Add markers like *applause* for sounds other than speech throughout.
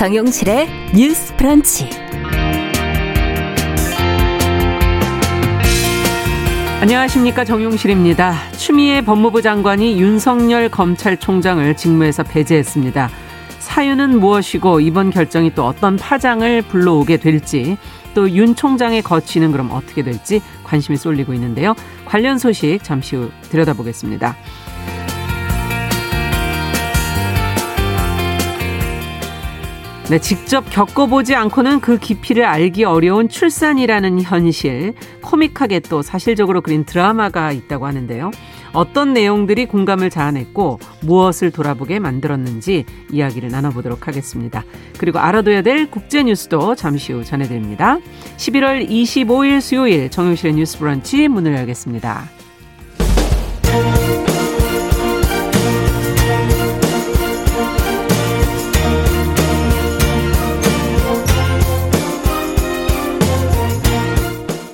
정용실의 뉴스 프런치. 안녕하십니까 정용실입니다. 추미애 법무부 장관이 윤석열 검찰총장을 직무에서 배제했습니다. 사유는 무엇이고 이번 결정이 또 어떤 파장을 불러오게 될지 또 윤 총장의 거취는 그럼 어떻게 될지 관심이 쏠리고 있는데요. 관련 소식 잠시 후 들여다보겠습니다. 네, 직접 겪어보지 않고는 그 깊이를 알기 어려운 출산이라는 현실, 코믹하게 또 사실적으로 그린 드라마가 있다고 하는데요. 어떤 내용들이 공감을 자아냈고 무엇을 돌아보게 만들었는지 이야기를 나눠보도록 하겠습니다. 그리고 알아둬야 될 국제 뉴스도 잠시 후 전해드립니다. 11월 25일 수요일 정용실의 뉴스 브런치 문을 열겠습니다.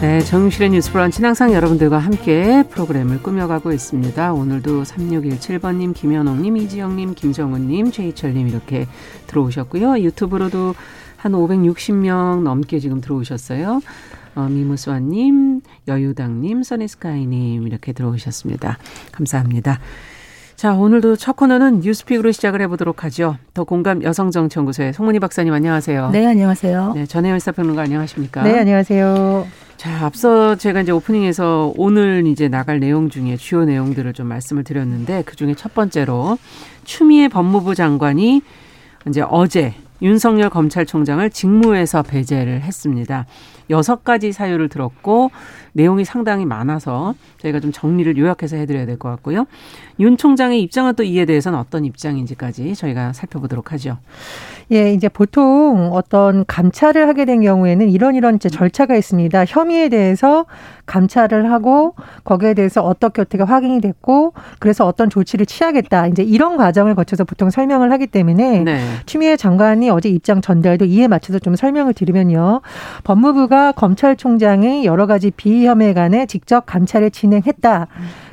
네, 정실의 뉴스 브런치는 항상 여러분들과 함께 프로그램을 꾸며가고 있습니다. 오늘도 3617번님, 김현옥님, 이지영님, 김정은님, 최희철님 이렇게 들어오셨고요. 유튜브로도 한 560명 넘게 지금 들어오셨어요. 어, 미무스와님, 여유당님, 써니스카이님 이렇게 들어오셨습니다. 감사합니다. 자, 오늘도 첫 코너는 뉴스픽으로 시작을 해보도록 하죠. 더 공감 여성정치연구소의 송문희 박사님 안녕하세요. 네, 안녕하세요. 네, 전혜연 사평론가 안녕하십니까? 네, 안녕하세요. 자, 앞서 제가 이제 오프닝에서 오늘 이제 나갈 내용 중에 주요 내용들을 좀 말씀을 드렸는데 그 중에 첫 번째로 추미애 법무부 장관이 이제 어제 윤석열 검찰총장을 직무에서 배제를 했습니다. 여섯 가지 사유를 들었고 내용이 상당히 많아서 저희가 좀 정리를 요약해서 해드려야 될 것 같고요. 윤 총장의 입장은 또 이에 대해서는 어떤 입장인지까지 저희가 살펴보도록 하죠. 예, 이제 보통 어떤 감찰을 하게 된 경우에는 이런 이런 이제 절차가 있습니다. 혐의에 대해서 감찰을 하고 거기에 대해서 어떻게 어떻게 확인이 됐고 그래서 어떤 조치를 취하겠다. 이제 이런 과정을 거쳐서 보통 설명을 하기 때문에 네. 추미애 장관이 어제 입장 전달도 이에 맞춰서 좀 설명을 드리면요. 법무부가 검찰총장의 여러 가지 비혐의 간에 직접 감찰을 진행했다.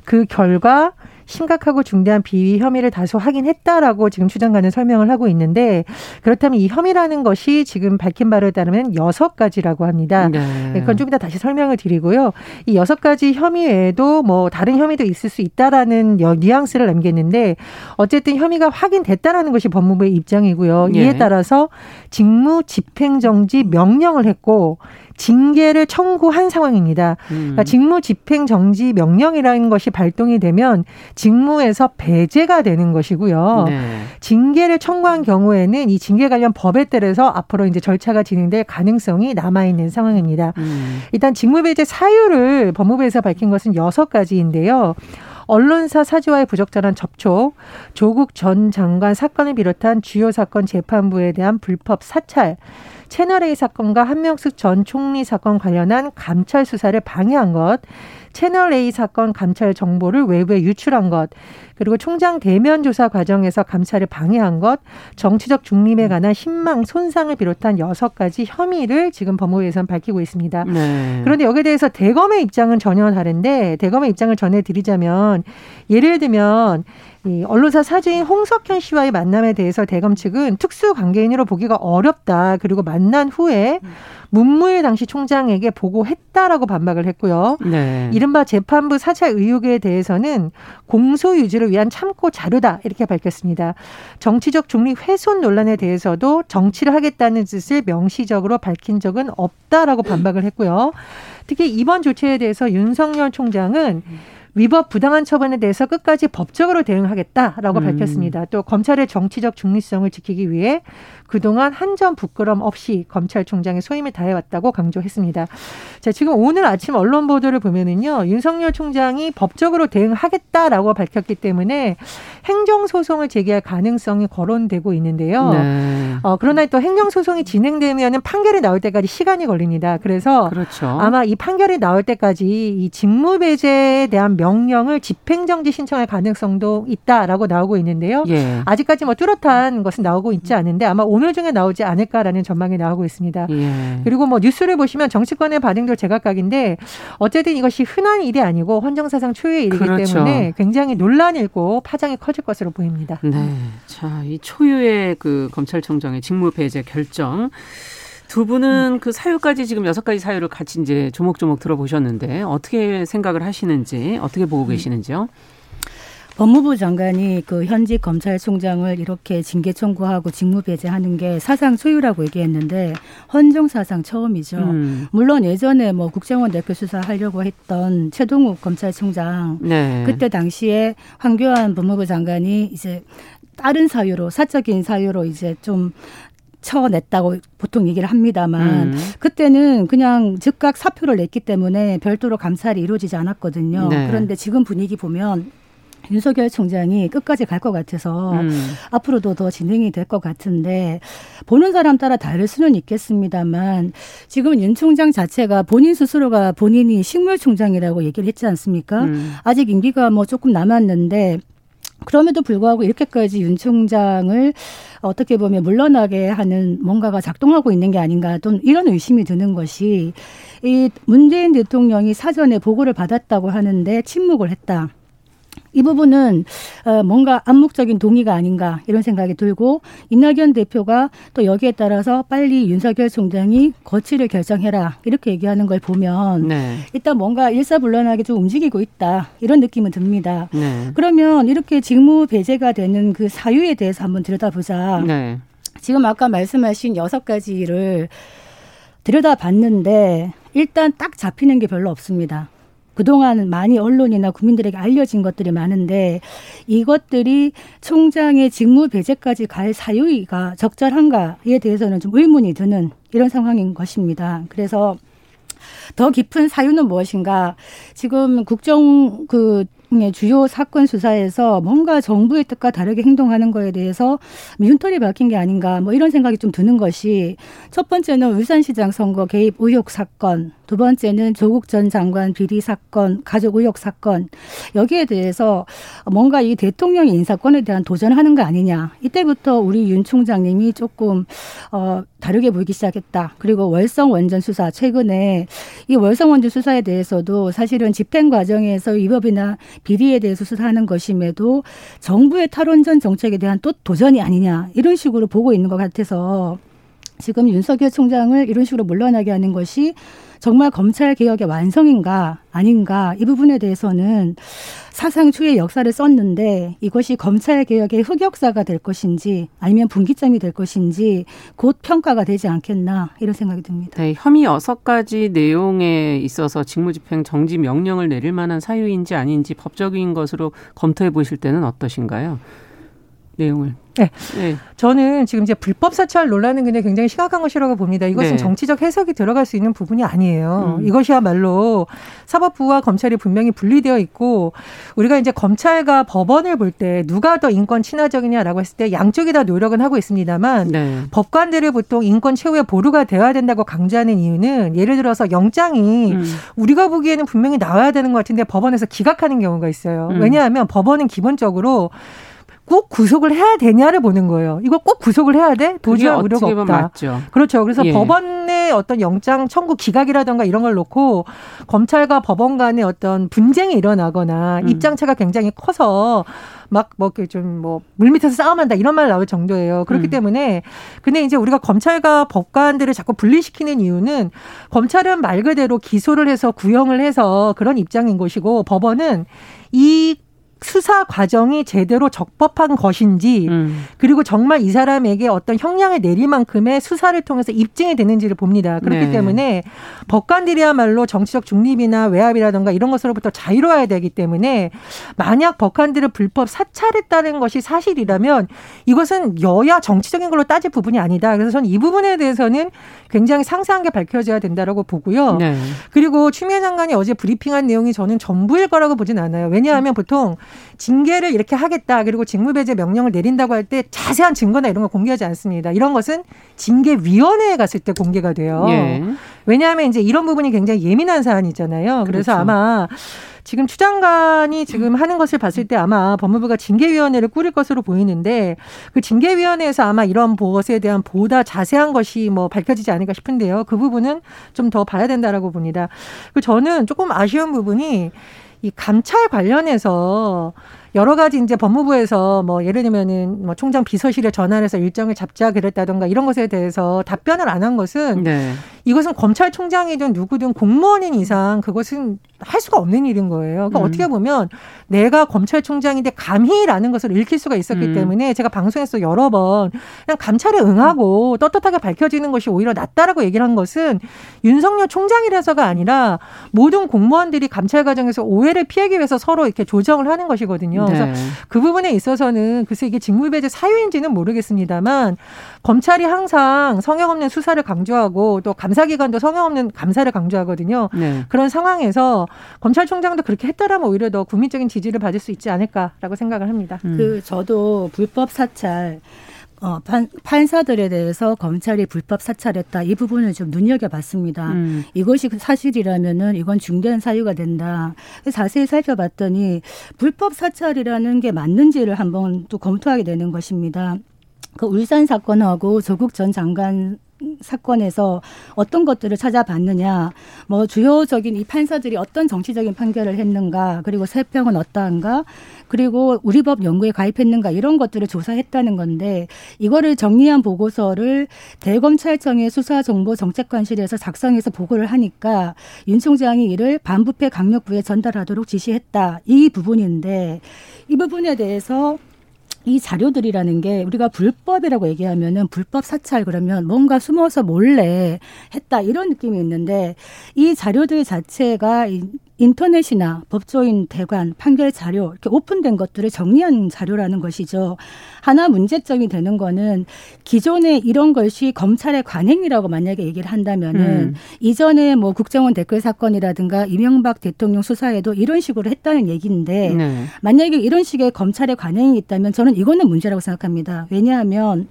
그 결과 심각하고 중대한 비위 혐의를 다소 확인했다라고 지금 추장관은 설명을 하고 있는데 그렇다면 이 혐의라는 것이 지금 밝힌 바를 따르면 여섯 가지라고 합니다. 네. 네 그건 좀 이따 다시 설명을 드리고요. 이 여섯 가지 혐의 외에도 뭐 다른 혐의도 있을 수 있다라는 뉘앙스를 남겼는데 어쨌든 혐의가 확인됐다라는 것이 법무부의 입장이고요. 이에 네. 따라서 직무 집행정지 명령을 했고 징계를 청구한 상황입니다. 음. 그러니까 직무 집행 정지 명령이라는 것이 발동이 되면 직무에서 배제가 되는 것이고요. 네. 징계를 청구한 경우에는 이 징계 관련 법에 따라서 앞으로 이제 절차가 진행될 가능성이 남아 있는 상황입니다. 음. 일단 직무 배제 사유를 법무부에서 밝힌 것은 여섯 가지인데요. 언론사 사주와의 부적절한 접촉, 조국 전 장관 사건을 비롯한 주요 사건 재판부에 대한 불법 사찰, 채널A 사건과 한명숙 전 총리 사건 관련한 감찰 수사를 방해한 것, 채널A 사건 감찰 정보를 외부에 유출한 것, 그리고 총장 대면 조사 과정에서 감찰을 방해한 것, 정치적 중립에 관한 신망 손상을 비롯한 여섯 가지 혐의를 지금 법무부에서는 밝히고 있습니다. 네. 그런데 여기에 대해서 대검의 입장은 전혀 다른데 대검의 입장을 전해드리자면 예를 들면 이 언론사 사주인 홍석현 씨와의 만남에 대해서 대검 측은 특수 관계인으로 보기가 어렵다. 그리고 만난 후에 문무일 당시 총장에게 보고했다라고 반박을 했고요. 네. 이른바 재판부 사찰 의혹에 대해서는 공소 유지를 위한 참고 자료다 이렇게 밝혔습니다. 정치적 중립 훼손 논란에 대해서도 정치를 하겠다는 뜻을 명시적으로 밝힌 적은 없다라고 반박을 했고요. 특히 이번 조치에 대해서 윤석열 총장은 위법 부당한 처분에 대해서 끝까지 법적으로 대응하겠다라고 음. 밝혔습니다. 또 검찰의 정치적 중립성을 지키기 위해 그동안 한 점 부끄럼 없이 검찰총장의 소임을 다해왔다고 강조했습니다. 자, 지금 오늘 아침 언론 보도를 보면은요, 윤석열 총장이 법적으로 대응하겠다라고 밝혔기 때문에 행정소송을 제기할 가능성이 거론되고 있는데요. 네. 어, 그러나 또 행정소송이 진행되면은 판결이 나올 때까지 시간이 걸립니다. 그래서 그렇죠. 아마 이 판결이 나올 때까지 이 직무배제에 대한 명령을 집행정지 신청할 가능성도 있다라고 나오고 있는데요. 예. 아직까지 뭐 뚜렷한 것은 나오고 있지 않은데 아마 오늘 중에 나오지 않을까라는 전망이 나오고 있습니다. 예. 그리고 뭐 뉴스를 보시면 정치권의 반응도 제각각인데 어쨌든 이것이 흔한 일이 아니고 헌정사상 초유의 일이기 그렇죠. 때문에 굉장히 논란이고 파장이 커질 것으로 보입니다. 네. 자, 이 초유의 그 검찰총장의 직무 배제 결정 두 분은 음. 그 사유까지 지금 여섯 가지 사유를 같이 이제 조목조목 들어보셨는데 어떻게 생각을 하시는지 어떻게 보고 음. 계시는지요? 법무부 장관이 그 현직 검찰총장을 이렇게 징계 청구하고 직무 배제하는 게 사상 초유라고 얘기했는데 헌정 사상 처음이죠. 음. 물론 예전에 뭐 국정원 대표 수사하려고 했던 최동욱 검찰총장 네. 그때 당시에 황교안 법무부 장관이 이제 다른 사유로 사적인 사유로 이제 좀 쳐냈다고 보통 얘기를 합니다만 음. 그때는 그냥 즉각 사표를 냈기 때문에 별도로 감찰이 이루어지지 않았거든요. 네. 그런데 지금 분위기 보면 윤석열 총장이 끝까지 갈 것 같아서 음. 앞으로도 더 진행이 될 것 같은데 보는 사람 따라 다를 수는 있겠습니다만 지금 윤 총장 자체가 본인 스스로가 본인이 식물 총장이라고 얘기를 했지 않습니까? 음. 아직 임기가 뭐 조금 남았는데 그럼에도 불구하고 이렇게까지 윤 총장을 어떻게 보면 물러나게 하는 뭔가가 작동하고 있는 게 아닌가 또 이런 의심이 드는 것이 이 문재인 대통령이 사전에 보고를 받았다고 하는데 침묵을 했다. 이 부분은 어, 뭔가 암묵적인 동의가 아닌가 이런 생각이 들고 이낙연 대표가 또 여기에 따라서 빨리 윤석열 총장이 거취를 결정해라 이렇게 얘기하는 걸 보면 네. 일단 뭔가 일사불란하게 좀 움직이고 있다 이런 느낌은 듭니다. 네. 그러면 이렇게 직무 배제가 되는 그 사유에 대해서 한번 들여다보자. 네. 지금 아까 말씀하신 여섯 가지를 들여다봤는데 일단 딱 잡히는 게 별로 없습니다. 그동안 많이 언론이나 국민들에게 알려진 것들이 많은데 이것들이 총장의 직무 배제까지 갈 사유가 적절한가에 대해서는 좀 의문이 드는 이런 상황인 것입니다. 그래서 더 깊은 사유는 무엇인가? 지금 국정 그 주요 사건 수사에서 뭔가 정부의 뜻과 다르게 행동하는 거에 대해서 윰털이 박힌 게 아닌가 뭐 이런 생각이 좀 드는 것이 첫 번째는 울산시장 선거 개입 의혹 사건 두 번째는 조국 전 장관 비리 사건, 가족 의혹 사건 여기에 대해서 뭔가 이 대통령 인사권에 대한 도전하는 거 아니냐. 이때부터 우리 윤 총장님이 조금 어 다르게 보이기 시작했다. 그리고 월성 원전 수사 최근에 이 월성 원전 수사에 대해서도 사실은 집행 과정에서 위법이나 비리에 대해서 수사하는 것임에도 정부의 탈원전 정책에 대한 또 도전이 아니냐 이런 식으로 보고 있는 것 같아서 지금 윤석열 총장을 이런 식으로 물러나게 하는 것이 정말 검찰 개혁의 완성인가 아닌가 이 부분에 대해서는 사상 초의 역사를 썼는데 이것이 검찰 개혁의 흑역사가 될 것인지 아니면 분기점이 될 것인지 곧 평가가 되지 않겠나 이런 생각이 듭니다. 네, 혐의 여섯 가지 내용에 있어서 직무집행 정지 명령을 내릴 만한 사유인지 아닌지 법적인 것으로 검토해 보실 때는 어떠신가요? 내용을. 네. 네. 저는 지금 이제 불법 사찰 논란은 근데 굉장히 심각한 것이라고 봅니다. 이것은 네. 정치적 해석이 들어갈 수 있는 부분이 아니에요. 음. 이것이야말로 사법부와 검찰이 분명히 분리되어 있고 우리가 이제 검찰과 법원을 볼 때 누가 더 인권 친화적이냐라고 했을 때 양쪽이 다 노력은 하고 있습니다만 네. 법관들을 보통 인권 최후의 보루가 되어야 된다고 강조하는 이유는 예를 들어서 영장이 음. 우리가 보기에는 분명히 나와야 되는 것 같은데 법원에서 기각하는 경우가 있어요. 음. 왜냐하면 법원은 기본적으로 꼭 구속을 해야 되냐를 보는 거예요. 이거 꼭 구속을 해야 돼? 도저히 우려가 없다. 맞죠. 그렇죠. 그래서 예. 법원의 어떤 영장 청구 기각이라든가 이런 걸 놓고 검찰과 법원 간의 어떤 분쟁이 일어나거나 음. 입장차가 굉장히 커서 막뭐좀뭐 물밑에서 싸움한다 이런 말 나올 정도예요. 그렇기 음. 때문에 근데 이제 우리가 검찰과 법관들을 자꾸 분리시키는 이유는 검찰은 말 그대로 기소를 해서 구형을 해서 그런 입장인 것이고 법원은 이 수사 과정이 제대로 적법한 것인지 음. 그리고 정말 이 사람에게 어떤 형량을 내릴 만큼의 수사를 통해서 입증이 되는지를 봅니다. 그렇기 네. 때문에 법관들이야말로 정치적 중립이나 외압이라든가 이런 것으로부터 자유로워야 되기 때문에 만약 법관들을 불법 사찰했다는 것이 사실이라면 이것은 여야 정치적인 걸로 따질 부분이 아니다. 그래서 저는 이 부분에 대해서는 굉장히 상세한 게 밝혀져야 된다라고 보고요. 네. 그리고 추미애 장관이 어제 브리핑한 내용이 저는 전부일 거라고 보진 않아요. 왜냐하면 보통 징계를 이렇게 하겠다 그리고 직무배제 명령을 내린다고 할 때 자세한 증거나 이런 걸 공개하지 않습니다. 이런 것은 징계위원회에 갔을 때 공개가 돼요. 예. 왜냐하면 이제 이런 부분이 굉장히 예민한 사안이잖아요. 그래서 그렇죠. 아마 지금 추 장관이 지금 하는 것을 봤을 때 아마 법무부가 징계위원회를 꾸릴 것으로 보이는데 그 징계위원회에서 아마 이런 것에 대한 보다 자세한 것이 뭐 밝혀지지 않을까 싶은데요. 그 부분은 좀 더 봐야 된다라고 봅니다. 그 저는 조금 아쉬운 부분이 이 감찰 관련해서 여러 가지 이제 법무부에서 뭐 예를 들면은 뭐 총장 비서실에 전화를 해서 일정을 잡자 그랬다던가 이런 것에 대해서 답변을 안 한 것은 네. 이것은 검찰총장이든 누구든 공무원인 이상 그것은 할 수가 없는 일인 거예요. 그러니까 음. 어떻게 보면 내가 검찰총장인데 감히라는 것을 읽힐 수가 있었기 음. 때문에 제가 방송에서 여러 번 그냥 감찰에 응하고 떳떳하게 밝혀지는 것이 오히려 낫다라고 얘기를 한 것은 윤석열 총장이라서가 아니라 모든 공무원들이 감찰 과정에서 오해를 피하기 위해서 서로 이렇게 조정을 하는 것이거든요. 네. 그래서 그 부분에 있어서는 글쎄 이게 직무배제 사유인지는 모르겠습니다만 검찰이 항상 성역 없는 수사를 강조하고 또 감사기관도 성역 없는 감사를 강조하거든요. 네. 그런 상황에서 검찰총장도 그렇게 했더라면 오히려 더 국민적인 지지를 받을 수 있지 않을까라고 생각을 합니다. 음. 그 저도 불법 사찰 어, 판, 판사들에 대해서 검찰이 불법 사찰했다. 이 부분을 좀 눈여겨봤습니다. 음. 이것이 사실이라면은 이건 중대한 사유가 된다. 자세히 살펴봤더니 불법 사찰이라는 게 맞는지를 한번 또 검토하게 되는 것입니다. 그 울산 사건하고 조국 전 장관 사건에서 어떤 것들을 찾아봤느냐, 뭐 주요적인 이 판사들이 어떤 정치적인 판결을 했는가, 그리고 세평은 어떠한가, 그리고 우리 법 연구에 가입했는가 이런 것들을 조사했다는 건데 이거를 정리한 보고서를 대검찰청의 수사정보정책관실에서 작성해서 보고를 하니까 윤 총장이 이를 반부패 강력부에 전달하도록 지시했다. 이 부분인데 이 부분에 대해서 이 자료들이라는 게 우리가 불법이라고 얘기하면은 불법 사찰 그러면 뭔가 숨어서 몰래 했다 이런 느낌이 있는데 이 자료들 자체가 인터넷이나 법조인 대관 판결 자료 이렇게 오픈된 것들을 정리한 자료라는 것이죠. 하나 문제점이 되는 거는 기존에 이런 것이 검찰의 관행이라고 만약에 얘기를 한다면은 음. 이전에 뭐 국정원 댓글 사건이라든가 이명박 대통령 수사에도 이런 식으로 했다는 얘기인데 네. 만약에 이런 식의 검찰의 관행이 있다면 저는 이거는 문제라고 생각합니다. 왜냐하면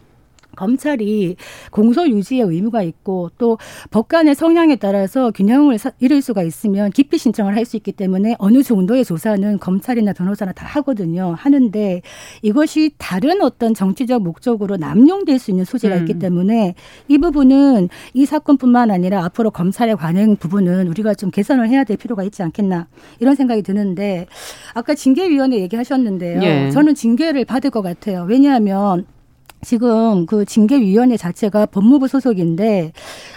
검찰이 공소 유지의 의무가 있고 또 법관의 성향에 따라서 균형을 이룰 수가 있으면 기피 신청을 할 수 있기 때문에 어느 정도의 조사는 검찰이나 변호사나 다 하거든요. 하는데 이것이 다른 어떤 정치적 목적으로 남용될 수 있는 소지가 있기 음. 때문에 이 부분은 이 사건뿐만 아니라 앞으로 검찰의 관행 부분은 우리가 좀 개선을 해야 될 필요가 있지 않겠나 이런 생각이 드는데 아까 징계위원회 얘기하셨는데요. 예. 저는 징계를 받을 것 같아요. 왜냐하면 지금 그 징계위원회 자체가 법무부 소속인데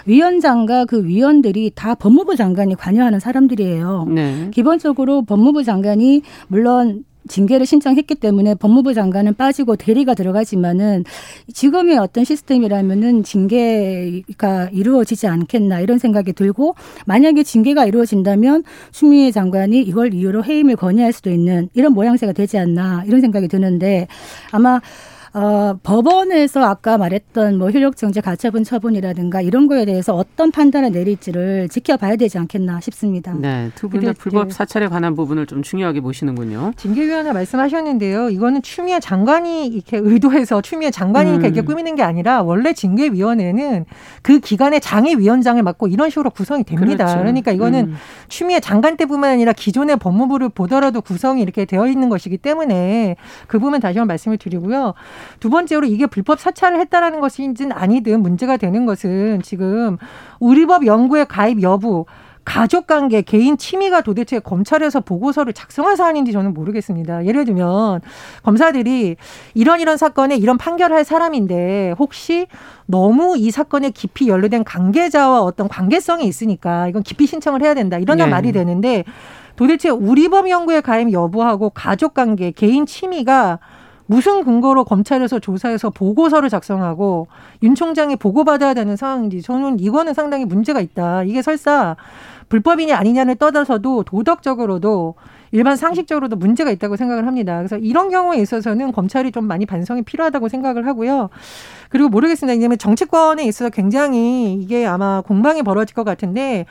위원장과 그 위원들이 다 법무부 장관이 관여하는 사람들이에요. 네. 기본적으로 법무부 장관이 물론 징계를 신청했기 때문에 법무부 장관은 빠지고 대리가 들어가지만은 지금의 어떤 시스템이라면은 징계가 이루어지지 않겠나 이런 생각이 들고 만약에 징계가 이루어진다면 추미애 장관이 이걸 이유로 해임을 건의할 수도 있는 이런 모양새가 되지 않나 이런 생각이 드는데 아마 어, 법원에서 아까 말했던 뭐 효력정지 가처분 처분이라든가 이런 거에 대해서 어떤 판단을 내릴지를 지켜봐야 되지 않겠나 싶습니다. 네, 두 분 다 불법 사찰에 관한 부분을 좀 중요하게 보시는군요. 징계위원회 말씀하셨는데요. 이거는 추미애 장관이 이렇게 의도해서 추미애 장관이니까 음. 이렇게 꾸미는 게 아니라 원래 징계위원회는 그 기관의 장애위원장을 맡고 이런 식으로 구성이 됩니다. 그렇죠. 그러니까 이거는 음. 추미애 장관 때뿐만 아니라 기존의 법무부를 보더라도 구성이 이렇게 되어 있는 것이기 때문에 그 부분 다시 한번 말씀을 드리고요. 두 번째로 이게 불법 사찰을 했다라는 것인지는 아니든 문제가 되는 것은 지금 우리법 연구에 가입 여부 가족관계, 개인 취미가 도대체 검찰에서 보고서를 작성한 사안인지 저는 모르겠습니다. 예를 들면 검사들이 이런 이런 사건에 이런 판결할 사람인데 혹시 너무 이 사건에 깊이 연루된 관계자와 어떤 관계성이 있으니까 이건 깊이 신청을 해야 된다. 이런 네. 말이 되는데 도대체 우리범 연구에 가입 여부하고 가족관계, 개인 취미가 무슨 근거로 검찰에서 조사해서 보고서를 작성하고 윤 총장이 보고받아야 되는 상황인지 저는 이거는 상당히 문제가 있다. 이게 설사 불법이냐 아니냐를 떠나서도 도덕적으로도 일반 상식적으로도 문제가 있다고 생각을 합니다. 그래서 이런 경우에 있어서는 검찰이 좀 많이 반성이 필요하다고 생각을 하고요. 그리고 모르겠습니다. 왜냐하면 정치권에 있어서 굉장히 이게 아마 공방이 벌어질 것 같은데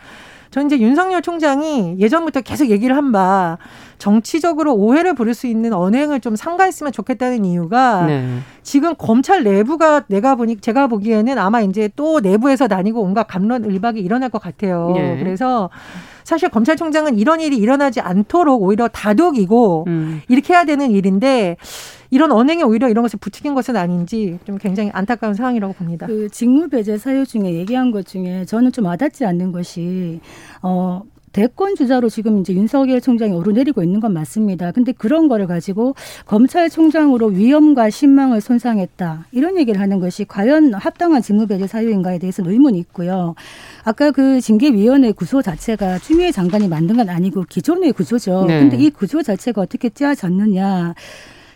전 이제 윤석열 총장이 예전부터 계속 얘기를 한 바 정치적으로 오해를 부를 수 있는 언행을 좀 삼가했으면 좋겠다는 이유가 네. 지금 검찰 내부가 내가 보니 제가 보기에는 아마 이제 또 내부에서 다니고 온갖 감론 을박이 일어날 것 같아요. 네. 그래서 사실 검찰총장은 이런 일이 일어나지 않도록 오히려 다독이고 음. 이렇게 해야 되는 일인데 이런 언행이 오히려 이런 것을 부추긴 것은 아닌지 좀 굉장히 안타까운 상황이라고 봅니다. 그 직무 배제 사유 중에 얘기한 것 중에 저는 좀 와닿지 않는 것이 어 대권 주자로 지금 이제 윤석열 총장이 오르내리고 있는 건 맞습니다. 근데 그런 거를 가지고 검찰총장으로 위험과 신망을 손상했다. 이런 얘기를 하는 것이 과연 합당한 직무배제 사유인가에 대해서는 의문이 있고요. 아까 그 징계위원회 구조 자체가 추미애 장관이 만든 건 아니고 기존의 구조죠. 네. 근데 이 구조 자체가 어떻게 짜졌느냐.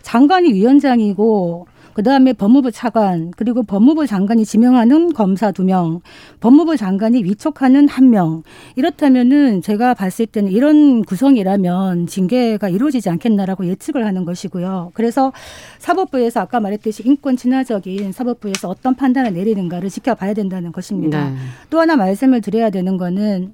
장관이 위원장이고 그다음에 법무부 차관 그리고 법무부 장관이 지명하는 검사 두 명, 법무부 장관이 위촉하는 한 명. 이렇다면은 제가 봤을 때는 이런 구성이라면 징계가 이루어지지 않겠나라고 예측을 하는 것이고요. 그래서 사법부에서 아까 말했듯이 인권 친화적인 사법부에서 어떤 판단을 내리는가를 지켜봐야 된다는 것입니다. 네. 또 하나 말씀을 드려야 되는 거는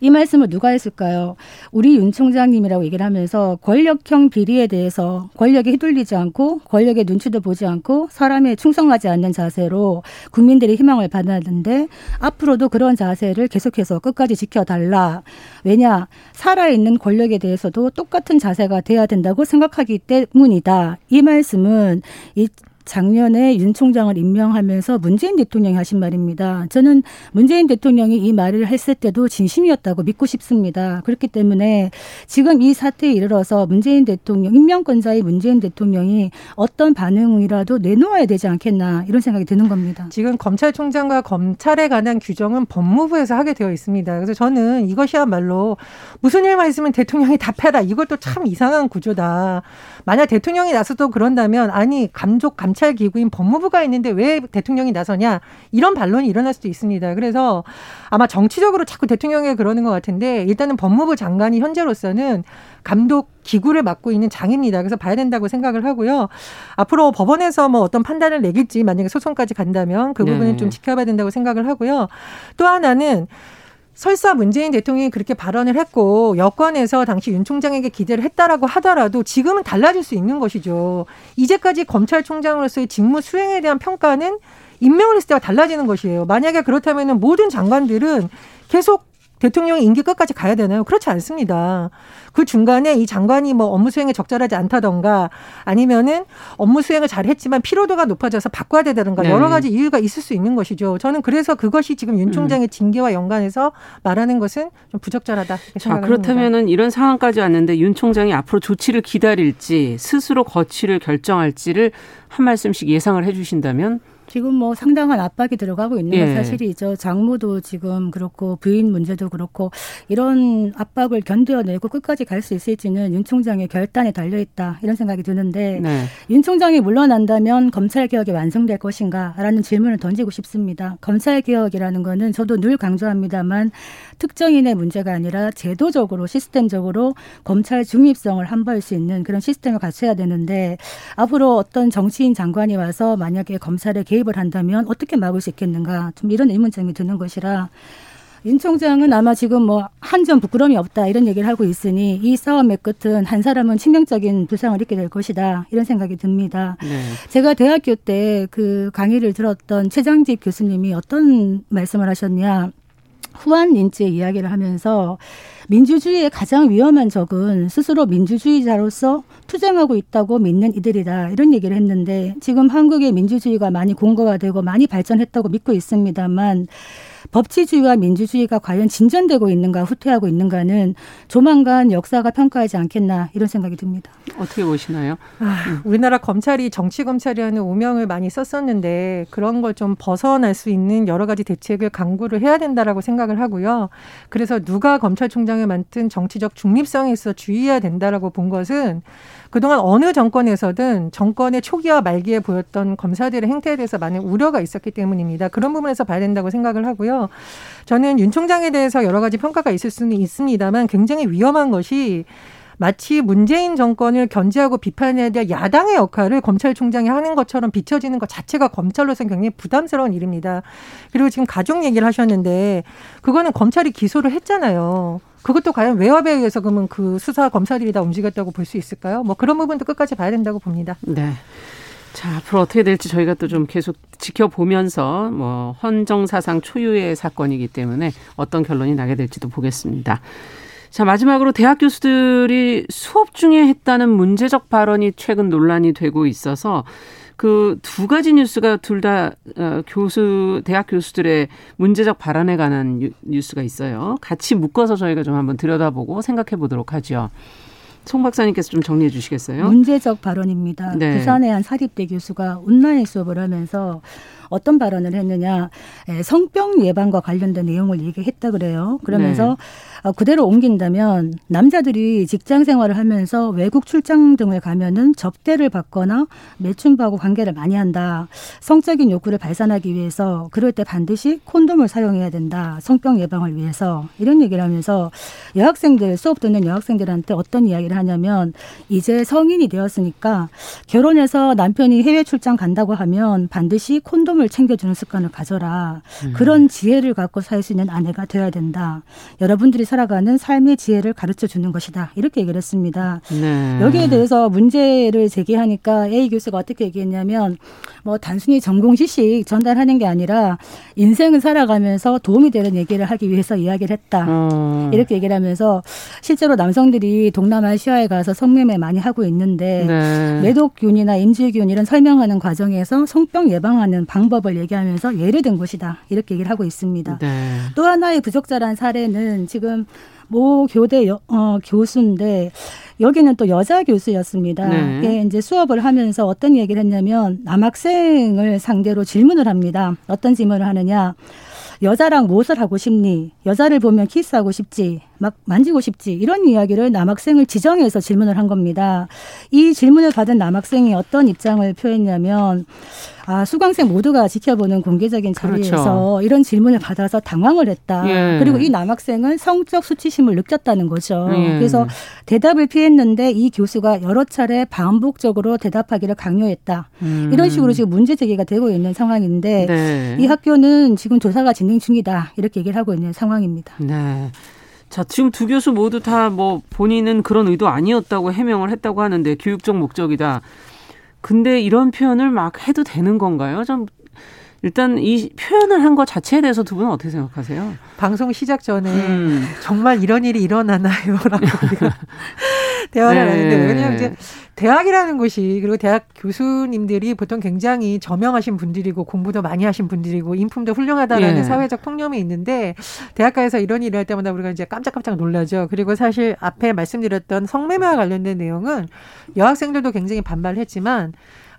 이 말씀을 누가 했을까요? 우리 윤 총장님이라고 얘기를 하면서 권력형 비리에 대해서 권력에 휘둘리지 않고 권력의 눈치도 보지 않고 사람에 충성하지 않는 자세로 국민들의 희망을 받았는데 앞으로도 그런 자세를 계속해서 끝까지 지켜달라. 왜냐? 살아있는 권력에 대해서도 똑같은 자세가 돼야 된다고 생각하기 때문이다. 이 말씀은 이 작년에 윤 총장을 임명하면서 문재인 대통령이 하신 말입니다. 저는 문재인 대통령이 이 말을 했을 때도 진심이었다고 믿고 싶습니다. 그렇기 때문에 지금 이 사태에 이르러서 문재인 대통령, 임명권자의 문재인 대통령이 어떤 반응이라도 내놓아야 되지 않겠나 이런 생각이 드는 겁니다. 지금 검찰총장과 검찰에 관한 규정은 법무부에서 하게 되어 있습니다. 그래서 저는 이것이야말로 무슨 일만 있으면 대통령이 답해라. 이것도 참 이상한 구조다. 만약 대통령이 나서도 그런다면 아니 감족 감 검찰 기구인 법무부가 있는데 왜 대통령이 나서냐 이런 반론이 일어날 수도 있습니다. 그래서 아마 정치적으로 자꾸 대통령이 그러는 것 같은데 일단은 법무부 장관이 현재로서는 감독 기구를 맡고 있는 장입니다. 그래서 봐야 된다고 생각을 하고요. 앞으로 법원에서 뭐 어떤 판단을 내길지 만약에 소송까지 간다면 그 부분은 네. 좀 지켜봐야 된다고 생각을 하고요. 또 하나는 설사 문재인 대통령이 그렇게 발언을 했고 여권에서 당시 윤 총장에게 기대를 했다라고 하더라도 지금은 달라질 수 있는 것이죠. 이제까지 검찰총장으로서의 직무 수행에 대한 평가는 임명을 했을 때와 달라지는 것이에요. 만약에 그렇다면 모든 장관들은 계속 대통령이 임기 끝까지 가야 되나요? 그렇지 않습니다. 그 중간에 이 장관이 뭐 업무 수행에 적절하지 않다던가 아니면은 업무 수행을 잘 했지만 피로도가 높아져서 바꿔야 되다던가 네. 여러 가지 이유가 있을 수 있는 것이죠. 저는 그래서 그것이 지금 윤 총장의 음. 징계와 연관해서 말하는 것은 좀 부적절하다. 자, 그렇다면은 이런 상황까지 왔는데 윤 총장이 앞으로 조치를 기다릴지 스스로 거취를 결정할지를 한 말씀씩 예상을 해 주신다면 지금 뭐 상당한 압박이 들어가고 있는 건 예. 사실이죠. 장모도 지금 그렇고 부인 문제도 그렇고 이런 압박을 견뎌내고 끝까지 갈 수 있을지는 윤 총장의 결단에 달려 있다 이런 생각이 드는데 네. 윤 총장이 물러난다면 검찰 개혁이 완성될 것인가라는 질문을 던지고 싶습니다. 검찰 개혁이라는 거는 저도 늘 강조합니다만 특정인의 문제가 아니라 제도적으로 시스템적으로 검찰 중립성을 함부할 수 있는 그런 시스템을 갖춰야 되는데 앞으로 어떤 정치인 장관이 와서 만약에 검찰에 개 입을 한다면 어떻게 막을 수 있겠는가 좀 이런 의문점이 드는 것이라 윤 총장은 아마 지금 뭐 한 점 부끄러움이 없다 이런 얘기를 하고 있으니 이 싸움의 끝은 한 사람은 치명적인 부상을 입게 될 것이다 이런 생각이 듭니다. 네. 제가 대학교 때 그 강의를 들었던 최장집 교수님이 어떤 말씀을 하셨냐 후한 인지의 이야기를 하면서 민주주의의 가장 위험한 적은 스스로 민주주의자로서 투쟁하고 있다고 믿는 이들이다. 이런 얘기를 했는데 지금 한국의 민주주의가 많이 공고화되고 많이 발전했다고 믿고 있습니다만 법치주의와 민주주의가 과연 진전되고 있는가 후퇴하고 있는가는 조만간 역사가 평가하지 않겠나 이런 생각이 듭니다. 어떻게 보시나요? 아, 우리나라 검찰이 정치 검찰이라는 오명을 많이 썼었는데 그런 걸 좀 벗어날 수 있는 여러 가지 대책을 강구를 해야 된다라고 생각을 하고요. 그래서 누가 검찰총장을 맡은 정치적 중립성에 있어 주의해야 된다라고 본 것은 그동안 어느 정권에서든 정권의 초기와 말기에 보였던 검사들의 행태에 대해서 많은 우려가 있었기 때문입니다. 그런 부분에서 봐야 된다고 생각을 하고요. 저는 윤 총장에 대해서 여러 가지 평가가 있을 수는 있습니다만 굉장히 위험한 것이 마치 문재인 정권을 견제하고 비판해야 될 야당의 역할을 검찰총장이 하는 것처럼 비춰지는 것 자체가 검찰로서는 굉장히 부담스러운 일입니다. 그리고 지금 가족 얘기를 하셨는데 그거는 검찰이 기소를 했잖아요. 그것도 과연 외압에 의해서 그러면 그 수사 검사들이 다 움직였다고 볼 수 있을까요? 뭐 그런 부분도 끝까지 봐야 된다고 봅니다. 네. 자, 앞으로 어떻게 될지 저희가 또 좀 계속 지켜보면서 뭐 헌정사상 초유의 사건이기 때문에 어떤 결론이 나게 될지도 보겠습니다. 자, 마지막으로 대학 교수들이 수업 중에 했다는 문제적 발언이 최근 논란이 되고 있어서 그 두 가지 뉴스가 둘다 어, 교수 대학 교수들의 문제적 발언에 관한 뉴스가 있어요. 같이 묶어서 저희가 좀 한번 들여다보고 생각해 보도록 하죠. 송 박사님께서 좀 정리해 주시겠어요? 문제적 발언입니다. 네. 부산의 한 사립대 교수가 온라인 수업을 하면서 어떤 발언을 했느냐 성병 예방과 관련된 내용을 얘기했다 그래요. 그러면서 네. 어, 그대로 옮긴다면 남자들이 직장 생활을 하면서 외국 출장 등을 가면은 접대를 받거나 매춘부하고 관계를 많이 한다. 성적인 욕구를 발산하기 위해서 그럴 때 반드시 콘돔을 사용해야 된다. 성병 예방을 위해서 이런 얘기를 하면서 여학생들 수업 듣는 여학생들한테 어떤 이야기를 하냐면 이제 성인이 되었으니까 결혼해서 남편이 해외 출장 간다고 하면 반드시 콘돔 을 챙겨주는 습관을 가져라. 음. 그런 지혜를 갖고 살 수 있는 아내가 되어야 된다. 여러분들이 살아가는 삶의 지혜를 가르쳐 주는 것이다. 이렇게 얘기를 했습니다. 네. 여기에 대해서 문제를 제기하니까 A 교수가 어떻게 얘기했냐면 뭐 단순히 전공 지식 전달하는 게 아니라 인생을 살아가면서 도움이 되는 얘기를 하기 위해서 이야기를 했다. 어. 이렇게 얘기를 하면서 실제로 남성들이 동남아시아에 가서 성매매 많이 하고 있는데 네. 매독균이나 임질균 이런 설명하는 과정에서 성병 예방하는 방법 을 얘기하면서 예를 든 것이다. 이렇게 얘기를 하고 있습니다. 네. 또 하나의 부적절한 사례는 지금 모 교대 여, 어, 교수인데 여기는 또 여자 교수였습니다. 네. 예, 이제 수업을 하면서 어떤 얘기를 했냐면 남학생을 상대로 질문을 합니다. 어떤 질문을 하느냐? 여자랑 무엇을 하고 싶니? 여자를 보면 키스하고 싶지? 막 만지고 싶지? 이런 이야기를 남학생을 지정해서 질문을 한 겁니다. 이 질문을 받은 남학생이 어떤 입장을 표했냐면 아, 수강생 모두가 지켜보는 공개적인 자리에서 그렇죠. 이런 질문을 받아서 당황을 했다. 예. 그리고 이 남학생은 성적 수치심을 느꼈다는 거죠. 예. 그래서 대답을 피했는데 이 교수가 여러 차례 반복적으로 대답하기를 강요했다. 음. 이런 식으로 지금 문제 제기가 되고 있는 상황인데 네. 이 학교는 지금 조사가 진행 중이다. 이렇게 얘기를 하고 있는 상황입니다. 네. 자, 지금 두 교수 모두 다 뭐 본인은 그런 의도 아니었다고 해명을 했다고 하는데 교육적 목적이다. 근데 이런 표현을 막 해도 되는 건가요? 좀 일단 이 표현을 한 것 자체에 대해서 두 분은 어떻게 생각하세요? 방송 시작 전에 음. 정말 이런 일이 일어나나요라고 *laughs* 대화를 네. 하는데 왜냐하면 이제 대학이라는 곳이 그리고 대학 교수님들이 보통 굉장히 저명하신 분들이고 공부도 많이 하신 분들이고 인품도 훌륭하다라는 예. 사회적 통념이 있는데 대학가에서 이런 일을 할 때마다 우리가 이제 깜짝깜짝 놀라죠. 그리고 사실 앞에 말씀드렸던 성매매와 관련된 내용은 여학생들도 굉장히 반발했지만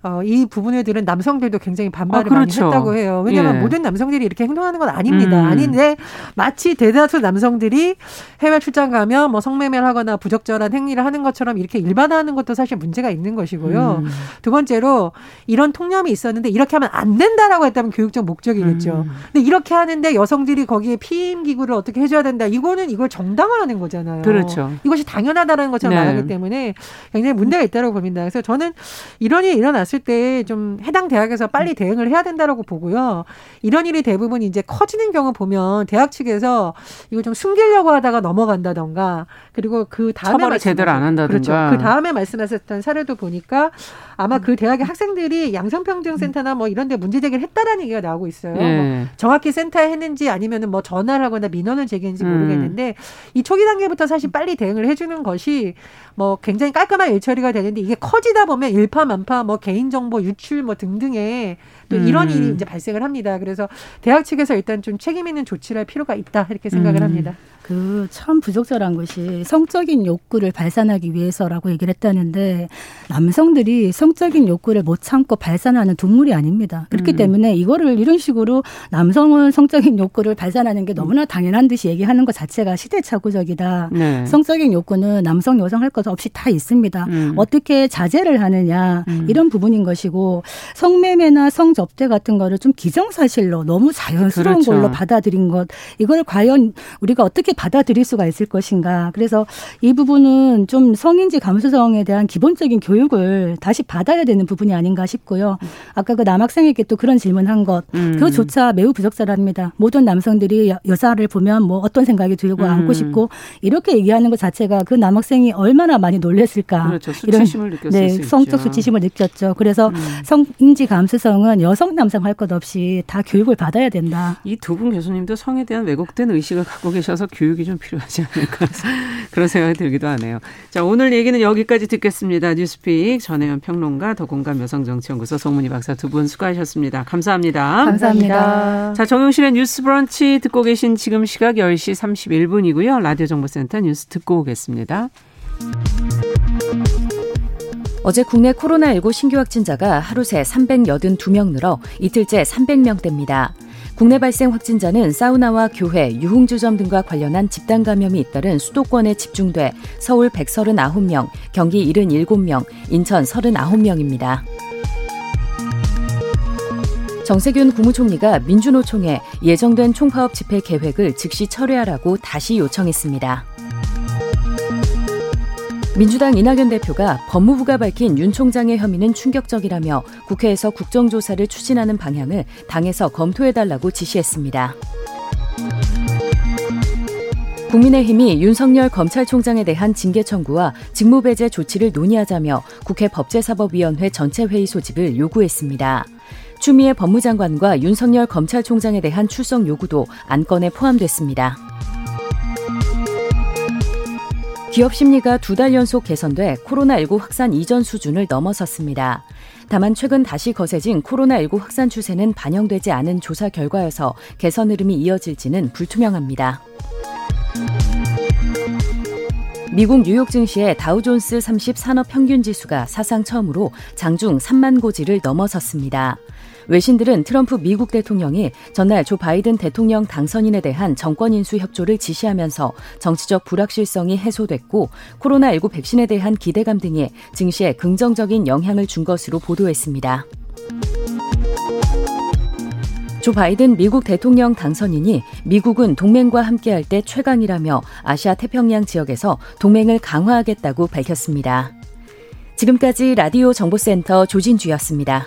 어, 이 부분에 들은 남성들도 굉장히 반발을 아, 그렇죠. 많이 했다고 해요. 왜냐하면 예. 모든 남성들이 이렇게 행동하는 건 아닙니다. 음. 아닌데 마치 대다수 남성들이 해외 출장 가면 뭐 성매매를 하거나 부적절한 행위를 하는 것처럼 이렇게 일반화하는 것도 사실 문제가 있는 것이고요. 음. 두 번째로 이런 통념이 있었는데 이렇게 하면 안 된다라고 했다면 교육적 목적이겠죠. 음. 근데 이렇게 하는데 여성들이 거기에 피임 기구를 어떻게 해줘야 된다. 이거는 이걸 정당화하는 거잖아요. 그렇죠. 이것이 당연하다는 것처럼 네. 말하기 때문에 굉장히 문제가 있다고 봅니다. 그래서 저는 이런 일이 일어났 났을 때 좀 해당 대학에서 빨리 대응을 해야 된다라고 보고요. 이런 일이 대부분 이제 커지는 경우 보면 대학 측에서 이거 좀 숨기려고 하다가 넘어간다던가 그리고 그 다음에 처벌을 제대로 안 한다든가 그렇죠. 그 다음에 말씀하셨던 사례도 보니까 아마 그 대학의 학생들이 양성평등센터나 뭐 이런 데 문제 제기를 했다라는 얘기가 나오고 있어요. 예. 뭐 정확히 센터에 했는지 아니면은 뭐 전화를 하거나 민원을 제기했는지 음. 모르겠는데 이 초기 단계부터 사실 빨리 대응을 해 주는 것이 뭐 굉장히 깔끔한 일 처리가 되는데 이게 커지다 보면 일파만파 뭐 개인 개인정보 유출 뭐 등등의 또 이런 음. 일이 이제 발생을 합니다. 그래서 대학 측에서 일단 좀 책임 있는 조치를 할 필요가 있다 이렇게 생각을 음. 합니다. 그 참 부적절한 것이 성적인 욕구를 발산하기 위해서라고 얘기를 했다는데 남성들이 성적인 욕구를 못 참고 발산하는 동물이 아닙니다. 그렇기 음. 때문에 이거를 이런 식으로 남성은 성적인 욕구를 발산하는 게 너무나 당연한 듯이 얘기하는 것 자체가 시대착오적이다. 네. 성적인 욕구는 남성 여성 할 것 없이 다 있습니다. 음. 어떻게 자제를 하느냐 음. 이런 부분인 것이고 성매매나 성 접대 같은 거를 좀 기정사실로 너무 자연스러운 그렇죠. 걸로 받아들인 것 이걸 과연 우리가 어떻게 받아들일 수가 있을 것인가. 그래서 이 부분은 좀 성인지 감수성에 대한 기본적인 교육을 다시 받아야 되는 부분이 아닌가 싶고요. 아까 그 남학생에게 또 그런 질문한 것, 음. 그조차 매우 부적절합니다. 모든 남성들이 여자를 보면 뭐 어떤 생각이 들고 음. 안고 싶고 이렇게 얘기하는 것 자체가 그 남학생이 얼마나 많이 놀랬을까. 그렇죠. 수치심을 느꼈을 네, 성적 수치심을 느꼈죠. 그래서 음. 성인지 감수성은 여성 남성 할 것 없이 다 교육을 받아야 된다. 이 두 분 교수님도 성에 대한 왜곡된 의식을 갖고 계셔서 교육 교육이 좀 필요하지 않을까 *laughs* 그런 생각이 들기도 하네요. 자 오늘 얘기는 여기까지 듣겠습니다. 뉴스픽 전혜연 평론가 더공감 여성정치연구소 송문희 박사 두 분 수고하셨습니다. 감사합니다. 감사합니다. 자 정용실의 뉴스 브런치 듣고 계신 지금 시각 10시 31분이고요. 라디오 정보센터 뉴스 듣고 오겠습니다. 어제 국내 코로나19 신규 확진자가 하루 새 382명 늘어 이틀째 300명대입니다. 국내 발생 확진자는 사우나와 교회, 유흥주점 등과 관련한 집단 감염이 잇따른 수도권에 집중돼 서울 139명, 경기 77명, 인천 39명입니다. 정세균 국무총리가 민주노총에 예정된 총파업 집회 계획을 즉시 철회하라고 다시 요청했습니다. 민주당 이낙연 대표가 법무부가 밝힌 윤 총장의 혐의는 충격적이라며 국회에서 국정조사를 추진하는 방향을 당에서 검토해달라고 지시했습니다. 국민의힘이 윤석열 검찰총장에 대한 징계 청구와 직무배제 조치를 논의하자며 국회 법제사법위원회 전체 회의 소집을 요구했습니다. 추미애 법무장관과 윤석열 검찰총장에 대한 출석 요구도 안건에 포함됐습니다. 기업 심리가 두 달 연속 개선돼 코로나19 확산 이전 수준을 넘어섰습니다. 다만 최근 다시 거세진 코로나19 확산 추세는 반영되지 않은 조사 결과여서 개선 흐름이 이어질지는 불투명합니다. 미국 뉴욕 증시의 다우존스 30 산업 평균 지수가 사상 처음으로 장중 3만 고지를 넘어섰습니다. 외신들은 트럼프 미국 대통령이 전날 조 바이든 대통령 당선인에 대한 정권 인수 협조를 지시하면서 정치적 불확실성이 해소됐고 코로나19 백신에 대한 기대감 등이 증시에 긍정적인 영향을 준 것으로 보도했습니다. 조 바이든 미국 대통령 당선인이 미국은 동맹과 함께할 때 최강이라며 아시아 태평양 지역에서 동맹을 강화하겠다고 밝혔습니다. 지금까지 라디오 정보센터 조진주였습니다.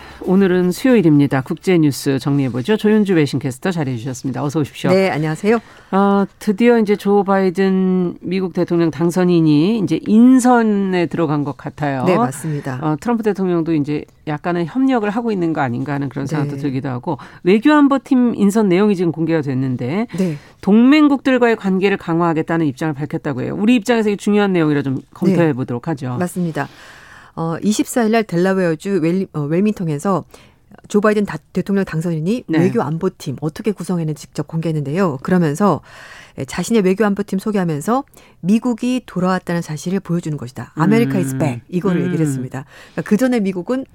오늘은 수요일입니다. 국제 뉴스 정리해 보죠. 조윤주 외신캐스터 자리해 주셨습니다. 어서 오십시오. 네, 안녕하세요. 어, 드디어 이제 조 바이든 미국 대통령 당선인이 이제 인선에 들어간 것 같아요. 네, 맞습니다. 어, 트럼프 대통령도 이제 약간의 협력을 하고 있는 거 아닌가 하는 그런 생각도 네. 들기도 하고 외교안보팀 인선 내용이 지금 공개가 됐는데 네. 동맹국들과의 관계를 강화하겠다는 입장을 밝혔다고 해요. 우리 입장에서 중요한 내용이라 좀 검토해 네. 보도록 하죠. 맞습니다. 어, 24일 날 델라웨어주 웰, 어, 윌밍턴에서 조 바이든 다, 대통령 당선인이 네. 외교 안보팀 어떻게 구성했는지 직접 공개했는데요. 그러면서 자신의 외교 안보팀 소개하면서 미국이 돌아왔다는 사실을 보여주는 것이다. America is back 이거를 음. 얘기를 했습니다. 그러니까 그 전에 미국은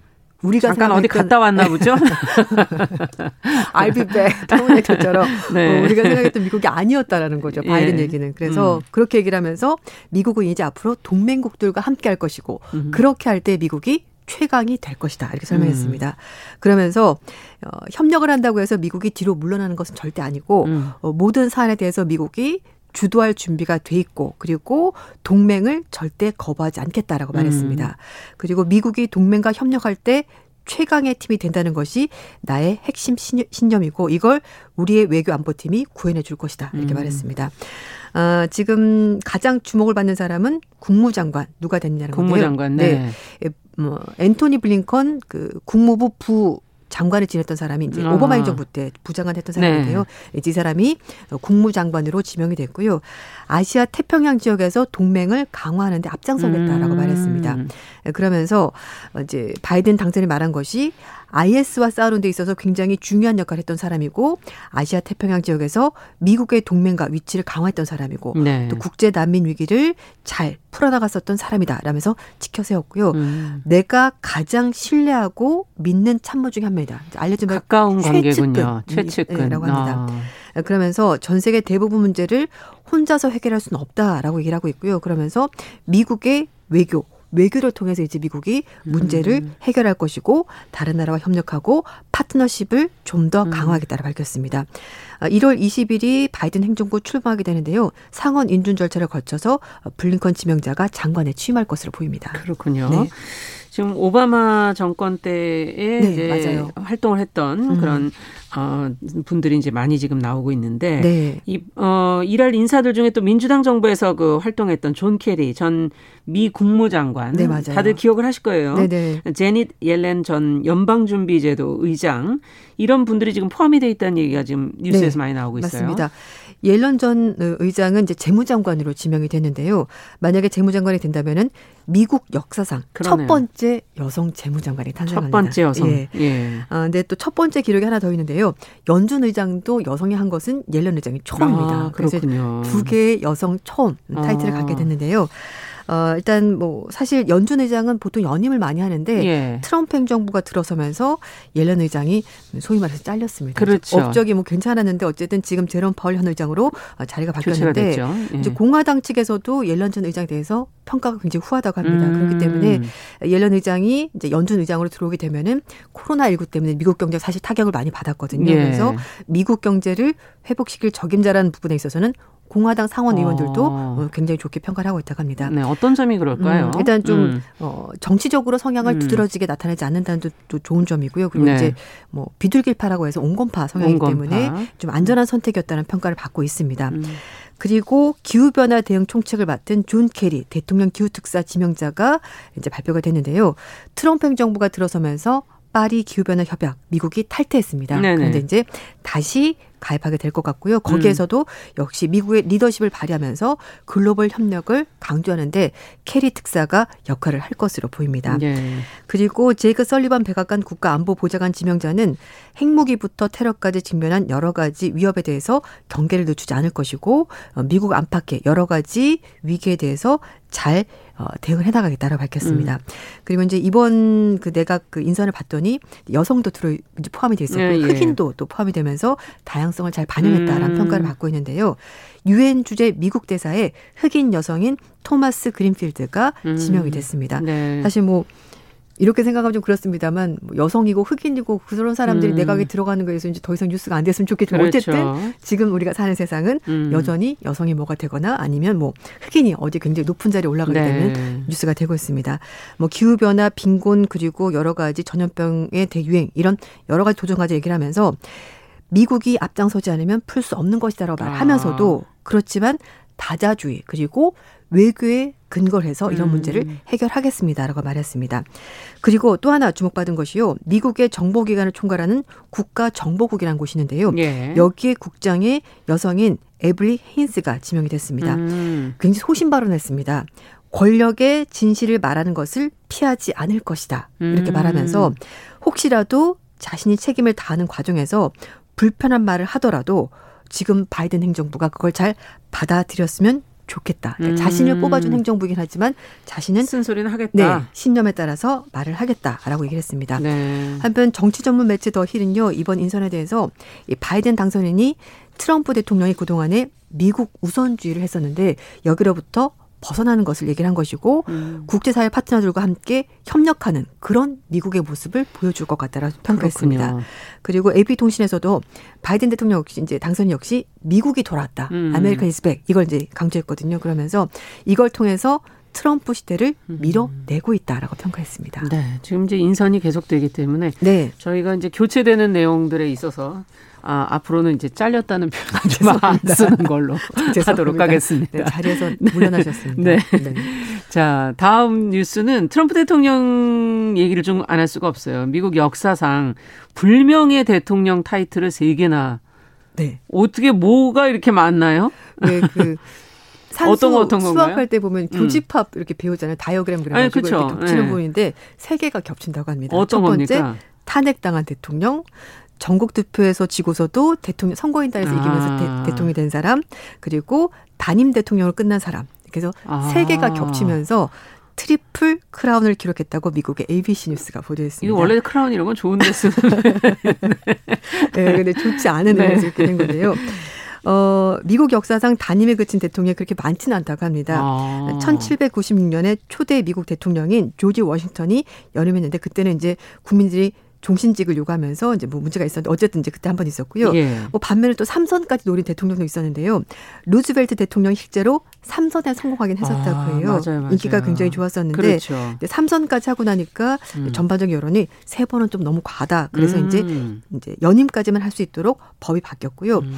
우리가 잠깐 어디 갔다 왔나 보죠? *laughs* I'll be back. 터미네이터처럼 *laughs* 네. 어, 우리가 생각했던 미국이 아니었다라는 거죠. 바이든 예. 얘기는. 그래서 음. 그렇게 얘기를 하면서 미국은 이제 앞으로 동맹국들과 함께 할 것이고 음. 그렇게 할 때 미국이 최강이 될 것이다. 이렇게 설명했습니다. 음. 그러면서 어, 협력을 한다고 해서 미국이 뒤로 물러나는 것은 절대 아니고 음. 어, 모든 사안에 대해서 미국이 주도할 준비가 돼 있고 그리고 동맹을 절대 거부하지 않겠다라고 음. 말했습니다. 음. 그리고 미국이 동맹과 협력할 때 최강의 팀이 된다는 것이 나의 핵심 신념이고 이걸 우리의 외교 안보팀이 구현해 줄 것이다. 이렇게 음. 말했습니다. 아, 지금 가장 주목을 받는 사람은 국무장관 누가 됐냐는 건데요. 국무장관 네. 네. 뭐 앤토니 블링컨 그 국무부 부 장관을 지냈던 사람이 이제 아. 오바마 행정부 때 부장관 했던 사람인데요. 네. 이 사람이 국무장관으로 지명이 됐고요. 아시아 태평양 지역에서 동맹을 강화하는 데 앞장서겠다라고 음. 말했습니다. 그러면서 이제 바이든 당선이 말한 것이 IS와 싸우는 데 있어서 굉장히 중요한 역할을 했던 사람이고 아시아 태평양 지역에서 미국의 동맹과 위치를 강화했던 사람이고 네. 또 국제 난민 위기를 잘 풀어나갔었던 사람이다 라면서 지켜 세웠고요. 음. 내가 가장 신뢰하고 믿는 참모 중에 한 명이다. 알려진 가까운 관계군요. 최측근이라고 합니다. 아. 그러면서 전 세계 대부분 문제를 혼자서 해결할 수는 없다라고 얘기를 하고 있고요. 그러면서 미국의 외교 외교를 통해서 이제 미국이 문제를 음. 해결할 것이고 다른 나라와 협력하고 파트너십을 좀더 음. 강화하겠다고 밝혔습니다. 1월 아, 20일이 바이든 행정부 출범하게 되는데요. 상원 인준 절차를 거쳐서 블링컨 지명자가 장관에 취임할 것으로 보입니다. 그렇군요. 네. 지금 오바마 정권 때에 네, 이제 맞아요. 활동을 했던 음. 그런 어 분들이 이제 많이 지금 나오고 있는데 네. 이 어 일할 인사들 중에 또 민주당 정부에서 그 활동했던 존 케리 전 미 국무장관 네, 맞아요. 다들 기억을 하실 거예요. 네네. 네. 재닛 옐런 전 연방준비제도 의장 이런 분들이 지금 포함이 돼 있다는 얘기가 지금 뉴스에서 네, 많이 나오고 있어요. 맞습니다. 옐런 전 의장은 이제 재무장관으로 지명이 됐는데요. 만약에 재무장관이 된다면은 미국 역사상 그러네요. 첫 번째 여성 재무장관이 탄생합니다. 첫 번째 여성. 예. 예. 아, 근데 또 첫 번째 기록이 하나 더 있는데요. 연준 의장도 여성이 한 것은 옐런 의장이 처음입니다. 아, 그렇군요. 두 개의 여성 처음 타이틀을 아. 갖게 됐는데요. 어, 일단 뭐 사실 연준 의장은 보통 연임을 많이 하는데 예. 트럼프 행정부가 들어서면서 옐런 의장이 소위 말해서 잘렸습니다. 그렇죠. 업적이 뭐 괜찮았는데 어쨌든 지금 제롬 파월 현 의장으로 어, 자리가 바뀌었는데 예. 이제 공화당 측에서도 옐런 전 의장에 대해서 평가가 굉장히 후하다고 합니다. 음. 그렇기 때문에 옐런 의장이 이제 연준 의장으로 들어오게 되면은 코로나 19 때문에 미국 경제 사실 타격을 많이 받았거든요. 예. 그래서 미국 경제를 회복시킬 적임자라는 부분에 있어서는 공화당 상원 의원들도 어. 어. 굉장히 좋게 평가를 하고 있다고 합니다. 네, 어떤 점이 그럴까요? 음, 일단 좀 음. 어, 정치적으로 성향을 음. 두드러지게 나타내지 않는다는 또 좋은 점이고요. 그리고 네. 이제 뭐 비둘기파라고 해서 온건파 성향이기 온건파. 때문에 좀 안전한 선택이었다는 평가를 받고 있습니다. 음. 그리고 기후변화 대응 총책을 맡은 존 케리 대통령 기후특사 지명자가 이제 발표가 됐는데요. 트럼프 행정부가 들어서면서 파리 기후변화 협약 미국이 탈퇴했습니다. 네네. 그런데 이제 다시 가입하게 될 것 같고요. 거기에서도 음. 역시 미국의 리더십을 발휘하면서 글로벌 협력을 강조하는데 케리 특사가 역할을 할 것으로 보입니다. 네. 그리고 제이크 설리반 백악관 국가안보보좌관 지명자는 핵무기부터 테러까지 직면한 여러 가지 위협에 대해서 경계를 늦추지 않을 것이고 어, 미국 안팎의 여러 가지 위기에 대해서 잘 어, 대응을 해나가겠다라고 밝혔습니다. 음. 그리고 이제 이번 그 내각 그 인선을 봤더니 여성도 들어 이제 포함이 돼 있었고 예, 예. 흑인도 또 포함이 되면서 다양성을 잘 반영했다라는 음. 평가를 받고 있는데요. 유엔 주재 미국 대사에 흑인 여성인 토마스 그린필드가 음. 지명이 됐습니다. 네. 사실 뭐 이렇게 생각하면 좀 그렇습니다만 뭐 여성이고 흑인이고 그런 사람들이 음. 내각에 들어가는 거에서 이제 더 이상 뉴스가 안 됐으면 좋겠지만 그렇죠. 어쨌든 지금 우리가 사는 세상은 음. 여전히 여성이 뭐가 되거나 아니면 뭐 흑인이 어디 굉장히 높은 자리에 올라가게 네. 되는 뉴스가 되고 있습니다. 뭐 기후 변화, 빈곤 그리고 여러 가지 전염병의 대유행 이런 여러 가지 도전 과제 얘기를 하면서 미국이 앞장서지 않으면 풀 수 없는 것이다라고 말하면서도 아. 그렇지만 다자주의 그리고 외교에 근거를 해서 이런 음. 문제를 해결하겠습니다라고 말했습니다. 그리고 또 하나 주목받은 것이요. 미국의 정보기관을 총괄하는 국가정보국이라는 곳이 있는데요. 예. 여기에 국장의 여성인 에블리 헤인스가 지명이 됐습니다. 음. 굉장히 소신 발언했습니다. 권력의 진실을 말하는 것을 피하지 않을 것이다. 이렇게 음. 말하면서 혹시라도 자신이 책임을 다하는 과정에서 불편한 말을 하더라도 지금 바이든 행정부가 그걸 잘 받아들였으면 좋겠다. 그러니까 음. 자신을 뽑아준 행정부이긴 하지만 자신은 쓴소리는 하겠다. 네, 신념에 따라서 말을 하겠다라고 얘기를 했습니다. 네. 한편 정치 전문 매체 더 힐은요 이번 인선에 대해서 이 바이든 당선인이 트럼프 대통령이 그동안에 미국 우선주의를 했었는데 여기로부터 벗어나는 것을 얘기를 한 것이고 음. 국제사회 파트너들과 함께 협력하는 그런 미국의 모습을 보여줄 것 같다라고 평가했습니다. 그렇군요. 그리고 AP통신에서도 바이든 대통령 역시 이제 당선 역시 미국이 돌아왔다. 음. America is back 이걸 이제 강조했거든요. 그러면서 이걸 통해서 트럼프 시대를 음. 밀어내고 있다라고 평가했습니다. 네, 지금 이제 인선이 계속되기 때문에 네. 저희가 이제 교체되는 내용들에 있어서 아, 앞으로는 이제 잘렸다는 표현 좀안 쓰는 걸로 *laughs* 하도록 하겠습니다. 네, 자리에서 물러나셨습니다. 네. 네. 자, 다음 뉴스는 트럼프 대통령 얘기를 좀 안 할 수가 없어요. 미국 역사상 불명예 대통령 타이틀을 세 개나 네. 어떻게 뭐가 이렇게 많나요? 네, 그 산수 *laughs* 어떤 거, 어떤 수학할 때 보면 음. 교집합 이렇게 배우잖아요. 다이어그램 그래가지고 이렇게 겹치는 네. 부분인데 세 개가 겹친다고 합니다. 어떤 첫 번째 겁니까? 탄핵당한 대통령, 전국 투표에서 지고서도 대통령 선거인단에서 아. 이기면서 대, 통령이 된 사람, 그리고 단임 대통령으로 끝난 사람. 그래서 아. 세 개가 겹치면서 트리플 크라운을 기록했다고 미국의 ABC 뉴스가 보도했습니다. 이거 원래 크라운 이런 건 좋은데 쓰는. *laughs* 네, 근데 좋지 않은 의미에서 네. 이렇게 된 건데요. 어, 미국 역사상 단임에 그친 대통령이 그렇게 많지는 않다고 합니다. 아. 1796년에 초대 미국 대통령인 조지 워싱턴이 연임했는데 그때는 이제 국민들이 종신직을 요구하면서 이제 뭐 문제가 있었는데 어쨌든 이제 그때 한 번 있었고요. 예. 뭐 반면에 또 삼선까지 노린 대통령도 있었는데요. 루즈벨트 대통령이 실제로 삼선에 성공하긴 했었다고 아, 해요. 맞아요, 맞아요. 인기가 굉장히 좋았었는데 그렇죠. 삼선까지 하고 나니까 음. 전반적인 여론이 세 번은 좀 너무 과다. 그래서 음. 이제 이제 연임까지만 할 수 있도록 법이 바뀌었고요. 음.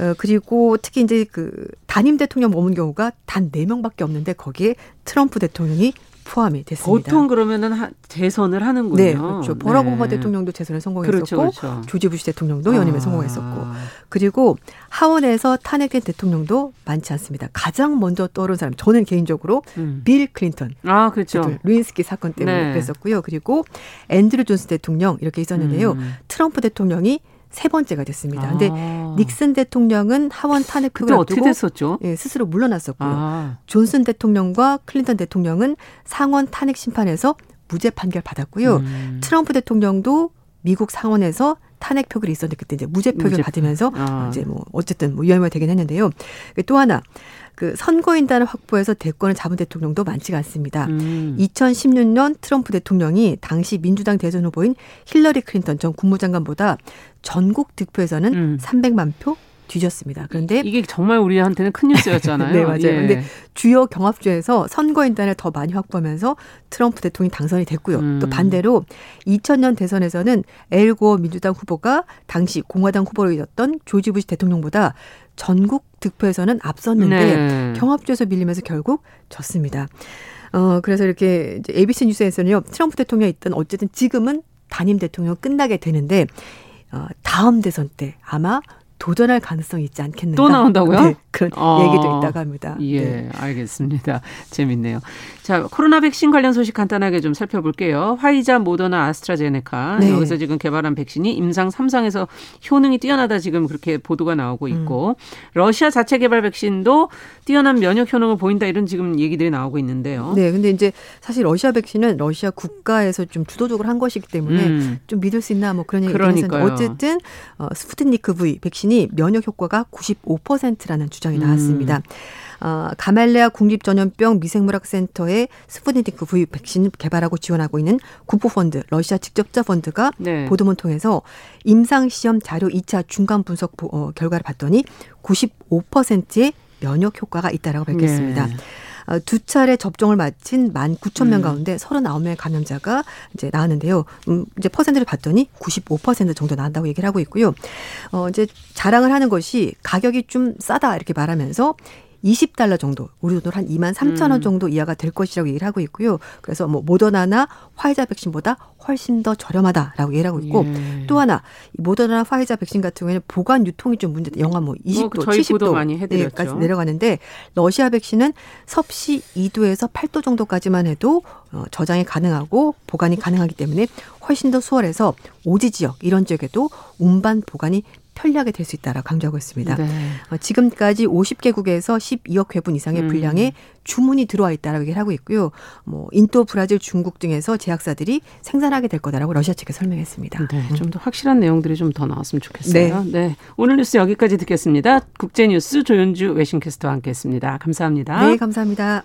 어, 그리고 특히 이제 그 단임 대통령 머문 경우가 단 네 명밖에 없는데 거기에 트럼프 대통령이 포함이 됐습니다. 보통 그러면은 하, 재선을 하는군요. 네, 그렇죠. 오바마 네. 대통령도 재선에 성공했었고, 그렇죠, 그렇죠. 조지 부시 대통령도 연임에 아. 성공했었고, 그리고 하원에서 탄핵된 대통령도 많지 않습니다. 가장 먼저 떠오른 사람, 저는 개인적으로 음. 빌 클린턴, 아 그렇죠, 르윈스키 사건 때문에 네. 그랬었고요. 그리고 앤드류 존스 대통령 이렇게 있었는데요. 음. 트럼프 대통령이 세 번째가 됐습니다. 근데 아. 닉슨 대통령은 하원 탄핵 표결 어떻게 됐었죠? 예, 스스로 물러났었고요. 아. 존슨 대통령과 클린턴 대통령은 상원 탄핵 심판에서 무죄 판결 받았고요. 음. 트럼프 대통령도 미국 상원에서 탄핵 표결이 있었는데 그때 이제 무죄 표결 무죄. 받으면서 아. 이제 뭐 어쨌든 뭐 위험이 되긴 했는데요. 또 하나 그 선거인단을 확보해서 대권을 잡은 대통령도 많지가 않습니다. 음. 2016년 트럼프 대통령이 당시 민주당 대선 후보인 힐러리 클린턴 전 국무장관보다 전국 득표에서는 음. 300만 표 뒤졌습니다. 그런데 이게 정말 우리한테는 큰 뉴스였잖아요. *laughs* 네, 맞아요. 예. 근데 주요 경합주에서 선거인단을 더 많이 확보하면서 트럼프 대통령이 당선이 됐고요. 음. 또 반대로 2000년 대선에서는 엘고 민주당 후보가 당시 공화당 후보로 이었던 조지 부시 대통령보다 전국 득표에서는 앞섰는데 네. 경합주에서 밀리면서 결국 졌습니다. 어, 그래서 이렇게 이제 ABC 뉴스에서는요, 트럼프 대통령이 있던 어쨌든 지금은 단임 대통령 끝나게 되는데, 어, 다음 대선 때 아마 도전할 가능성이 있지 않겠는가. 또 나온다고요? 네, 그런 어, 얘기도 있다고 합니다. 예, 네. 알겠습니다. *laughs* 재밌네요. 자, 코로나 백신 관련 소식 간단하게 좀 살펴볼게요. 화이자, 모더나, 아스트라제네카 네. 여기서 지금 개발한 백신이 임상 3상에서 효능이 뛰어나다 지금 그렇게 보도가 나오고 있고 음. 러시아 자체 개발 백신도 뛰어난 면역 효능을 보인다 이런 지금 얘기들이 나오고 있는데요. 네, 근데 이제 사실 러시아 백신은 러시아 국가에서 좀 주도적으로 한 것이기 때문에 음. 좀 믿을 수 있나 뭐 그런 얘기가 있었는데 어쨌든 어, 스푸트니크 V 백신 이 면역 효과가 95%라는 주장 주장이 나왔습니다. 음. 어, 가말레아 국립전염병 미생물학센터의 스푸트니크 V 백신 개발하고 지원하고 있는 국부펀드, 러시아 직접투자 펀드가 네. 보도문 통해서 임상시험 자료 2차 중간 분석 어, 결과를 봤더니 95%의 면역 효과가 있다라고 밝혔습니다. 네. 어, 두 차례 접종을 마친 만 9천 명 음. 가운데 39명의 감염자가 이제 나왔는데요. 음, 이제 퍼센트를 봤더니 95% 정도 나온다고 얘기를 하고 있고요. 어, 이제 자랑을 하는 것이 가격이 좀 싸다 이렇게 말하면서 20달러 정도, 우리 돈으로 한 2만 3천 원 음. 정도 이하가 될 것이라고 얘기를 하고 있고요. 그래서 뭐 모더나나 화이자 백신보다 훨씬 더 저렴하다라고 얘기를 하고 있고 예. 또 하나 모더나 화이자 백신 같은 경우에는 보관 유통이 좀 문제, 영하 뭐 20도, 뭐 70도 많이 까지 내려가는데 러시아 백신은 섭씨 2도에서 8도 정도까지만 해도 어, 저장이 가능하고 보관이 가능하기 때문에 훨씬 더 수월해서 오지 지역 이런 지역에도 운반 보관이 편리하게 될 수 있다라고 강조하고 있습니다. 네. 어, 지금까지 50개국에서 12억 회분 이상의 음. 분량의 주문이 들어와 있다라고 얘기를 하고 있고요. 뭐 인도, 브라질, 중국 등에서 제약사들이 생산하게 될 거다라고 러시아 측에 설명했습니다. 네, 좀 더 확실한 내용들이 좀 더 나왔으면 좋겠어요. 네. 네. 오늘 뉴스 여기까지 듣겠습니다. 국제 뉴스 조윤주 외신캐스터와 함께했습니다. 감사합니다. 네, 감사합니다.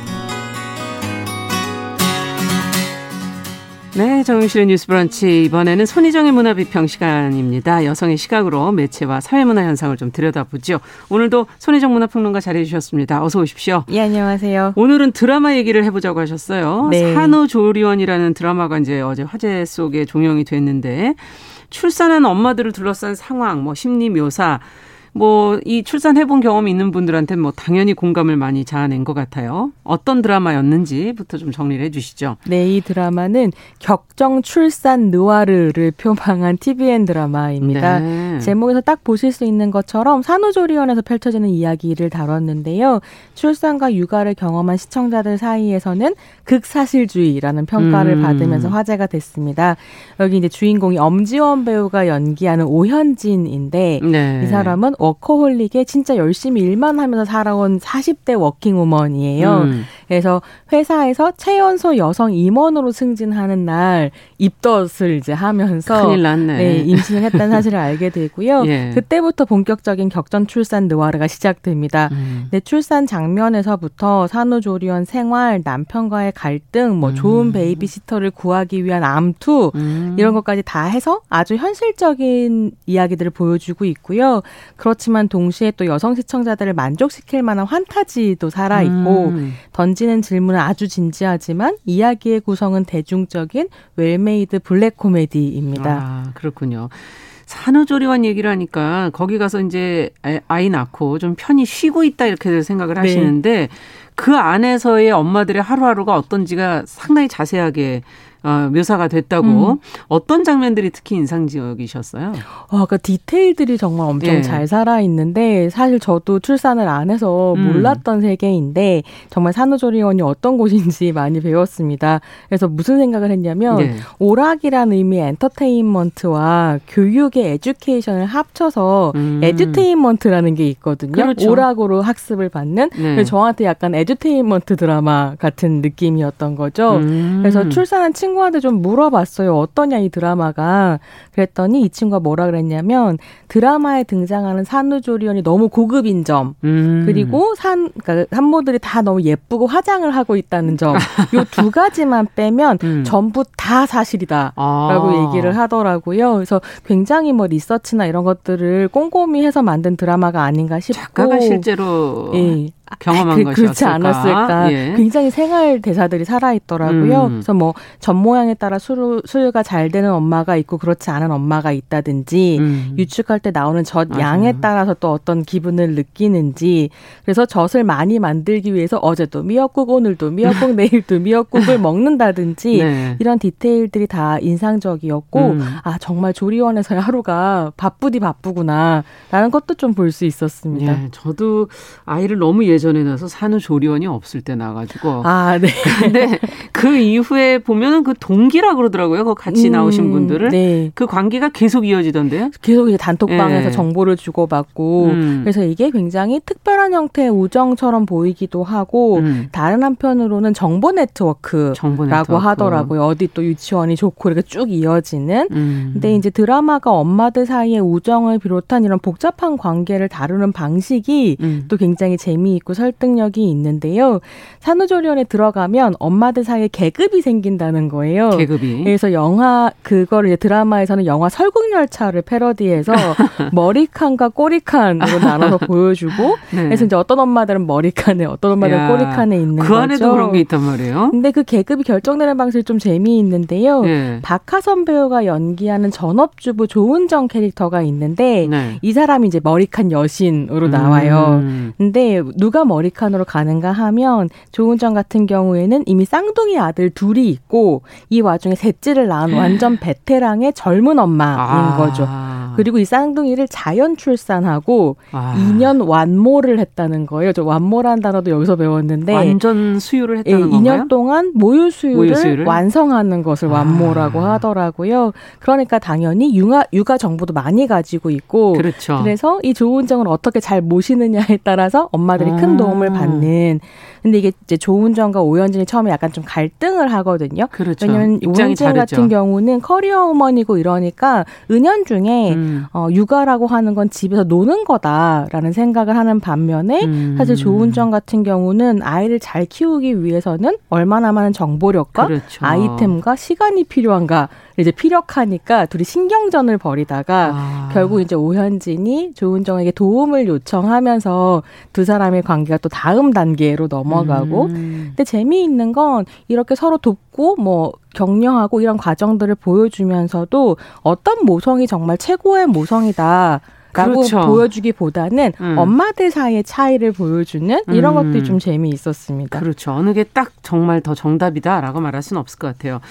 네, 정용실의 뉴스 브런치. 이번에는 손희정의 문화 비평 시간입니다. 여성의 시각으로 매체와 사회문화 현상을 좀 들여다보죠. 오늘도 손희정 문화평론가 자리해 주셨습니다. 어서 오십시오. 예, 안녕하세요. 오늘은 드라마 얘기를 해 보자고 하셨어요. 네. 산후조리원이라는 드라마가 이제 어제 화제 속에 종영이 됐는데 출산한 엄마들을 둘러싼 상황, 뭐 심리 묘사, 뭐 이 출산해 본 경험이 있는 분들한테 뭐 당연히 공감을 많이 자아낸 것 같아요. 어떤 드라마였는지부터 좀 정리를 해 주시죠. 네, 이 드라마는 격정 출산 느와르를 표방한 TVN 드라마입니다. 네. 제목에서 딱 보실 수 있는 것처럼 산후조리원에서 펼쳐지는 이야기를 다뤘는데요. 출산과 육아를 경험한 시청자들 사이에서는 극사실주의라는 평가를 음. 받으면서 화제가 됐습니다. 여기 이제 주인공이 엄지원 배우가 연기하는 오현진인데 네. 이 사람은 워커홀릭에 진짜 열심히 일만 하면서 살아온 40대 working woman이에요. 음. 그래서 회사에서 최연소 여성 임원으로 승진하는 날 입덧을 이제 하면서 큰일 났네. 네, 임신을 했다는 *laughs* 사실을 알게 되고요. 예. 그때부터 본격적인 격정 출산 느와르가 시작됩니다. 음. 네, 출산 장면에서부터 산후조리원 생활, 남편과의 갈등, 뭐 좋은 음. 베이비시터를 구하기 위한 암투 음. 이런 것까지 다 해서 아주 현실적인 이야기들을 보여주고 있고요. 그렇지만 동시에 또 여성 시청자들을 만족시킬 만한 판타지도 살아 있고 음. 던지는 질문은 아주 진지하지만 이야기의 구성은 대중적인 well-made 블랙 코미디입니다. 아, 그렇군요. 산후조리원 얘기를 하니까 거기 가서 이제 아이 낳고 좀 편히 쉬고 있다 이렇게 생각을 네. 하시는데 네. 그 안에서의 엄마들의 하루하루가 어떤지가 상당히 자세하게 어, 묘사가 됐다고 음. 어떤 장면들이 특히 인상적이셨어요? 아, 그 디테일들이 정말 엄청 예. 잘 살아 있는데 사실 저도 출산을 안 해서 음. 몰랐던 세계인데 정말 산후조리원이 어떤 곳인지 많이 배웠습니다. 그래서 무슨 생각을 했냐면 예. 오락이라는 의미의 엔터테인먼트와 교육의 education을 합쳐서 음. edutainment라는 게 있거든요. 그렇죠. 오락으로 학습을 받는 네. 저한테 약간 edutainment 드라마 같은 느낌이었던 거죠. 음. 그래서 출산한 친구 친구한테 좀 물어봤어요. 어떠냐 이 드라마가. 그랬더니 이 친구가 뭐라 그랬냐면 드라마에 등장하는 산후조리원이 너무 고급인 점 음. 그리고 산 그러니까 산모들이 다 너무 예쁘고 화장을 하고 있다는 점. *laughs* 요 두 가지만 빼면 음. 전부 다 사실이다라고 아. 얘기를 하더라고요. 그래서 굉장히 뭐 리서치나 이런 것들을 꼼꼼히 해서 만든 드라마가 아닌가 싶고 작가가 실제로 예. 경험한 그, 것이었을까? 그렇지 않았을까? 예. 굉장히 생활 대사들이 살아 있더라고요. 음. 그래서 뭐 젖 모양에 따라 수유, 수유가 잘 되는 엄마가 있고 그렇지 않은 엄마가 있다든지 음. 유축할 때 나오는 젖 양에 따라서 또 어떤 기분을 느끼는지 그래서 젖을 많이 만들기 위해서 어제도 미역국 오늘도 미역국 *laughs* 내일도 미역국을 먹는다든지 네. 이런 디테일들이 다 인상적이었고 음. 아 정말 조리원에서의 하루가 바쁘디 바쁘구나 라는 것도 좀 볼 수 있었습니다. 예, 저도 아이를 너무 예 예전에 나서 산후조리원이 없을 때 나가지고. 아, 네. *laughs* 근데 그 이후에 보면은 그 동기라 그러더라고요. 그 같이 음, 나오신 분들을. 네. 그 관계가 계속 이어지던데요? 계속 이제 단톡방에서 네. 정보를 주고받고. 음. 그래서 이게 굉장히 특별한 형태의 우정처럼 보이기도 하고, 음. 다른 한편으로는 정보 네트워크라고 정보 네트워크. 하더라고요. 어디 또 유치원이 좋고 이렇게 쭉 이어지는. 음. 근데 이제 드라마가 엄마들 사이의 우정을 비롯한 이런 복잡한 관계를 다루는 방식이 음. 또 굉장히 재미있고 있고 설득력이 있는데요. 산후조리원에 들어가면 엄마들 사이에 계급이 생긴다는 거예요. 계급이. 그래서 영화 그거를 이제 드라마에서는 영화 설국열차를 패러디해서 *laughs* 머리칸과 꼬리칸으로 나눠서 *laughs* 보여주고 네. 그래서 이제 어떤 엄마들은 머리칸에 어떤 엄마들은 야, 꼬리칸에 있는 그 거죠. 안에도 그런 게 있단 말이에요. 근데 그 계급이 결정되는 방식이 좀 재미있는데요. 네. 박하선 배우가 연기하는 전업주부 조은정 캐릭터가 있는데 네. 이 사람이 이제 머리칸 여신으로 나와요. 음. 근데 누가 누가 머리칸으로 가는가 하면 조은정 같은 경우에는 이미 쌍둥이 아들 둘이 있고 이 와중에 셋째를 낳은 완전 베테랑의 젊은 엄마인 아. 거죠. 그리고 이 쌍둥이를 자연 출산하고 아. 2년 완모를 했다는 거예요. 저 완모라는 단어도 여기서 배웠는데 완전 수유를 했다는 예, 건가요? 2년 동안 모유 수유를, 모유 수유를? 완성하는 것을 아. 완모라고 아. 하더라고요. 그러니까 당연히 육아 육아 정보도 많이 가지고 있고 그렇죠. 그래서 이 조은정을 어떻게 잘 모시느냐에 따라서 엄마들이 큰큰 도움을 받는 근데 이게 이제 조은정과 오현진이 처음에 약간 좀 갈등을 하거든요. 그렇죠. 왜냐면 오현진 같은 경우는 커리어 우먼이고 이러니까 은연중에 음. 어, 육아라고 하는 건 집에서 노는 거다라는 생각을 하는 반면에 음. 사실 조은정 같은 경우는 아이를 잘 키우기 위해서는 얼마나 많은 정보력과 그렇죠. 아이템과 시간이 필요한가 이제 피력하니까 둘이 신경전을 벌이다가 아. 결국 이제 오현진이 조은정에게 도움을 요청하면서 두 사람의 관계가 또 다음 단계로 넘어가고 음. 근데 재미있는 건 이렇게 서로 돕고 뭐 격려하고 이런 과정들을 보여주면서도 어떤 모성이 정말 최고의 모성이다. 라고 그렇죠. 보여주기보다는 음. 엄마들 사이의 차이를 보여주는 이런 음. 것들이 좀 재미있었습니다. 그렇죠. 어느 게 딱 정말 더 정답이다라고 말할 수는 없을 것 같아요.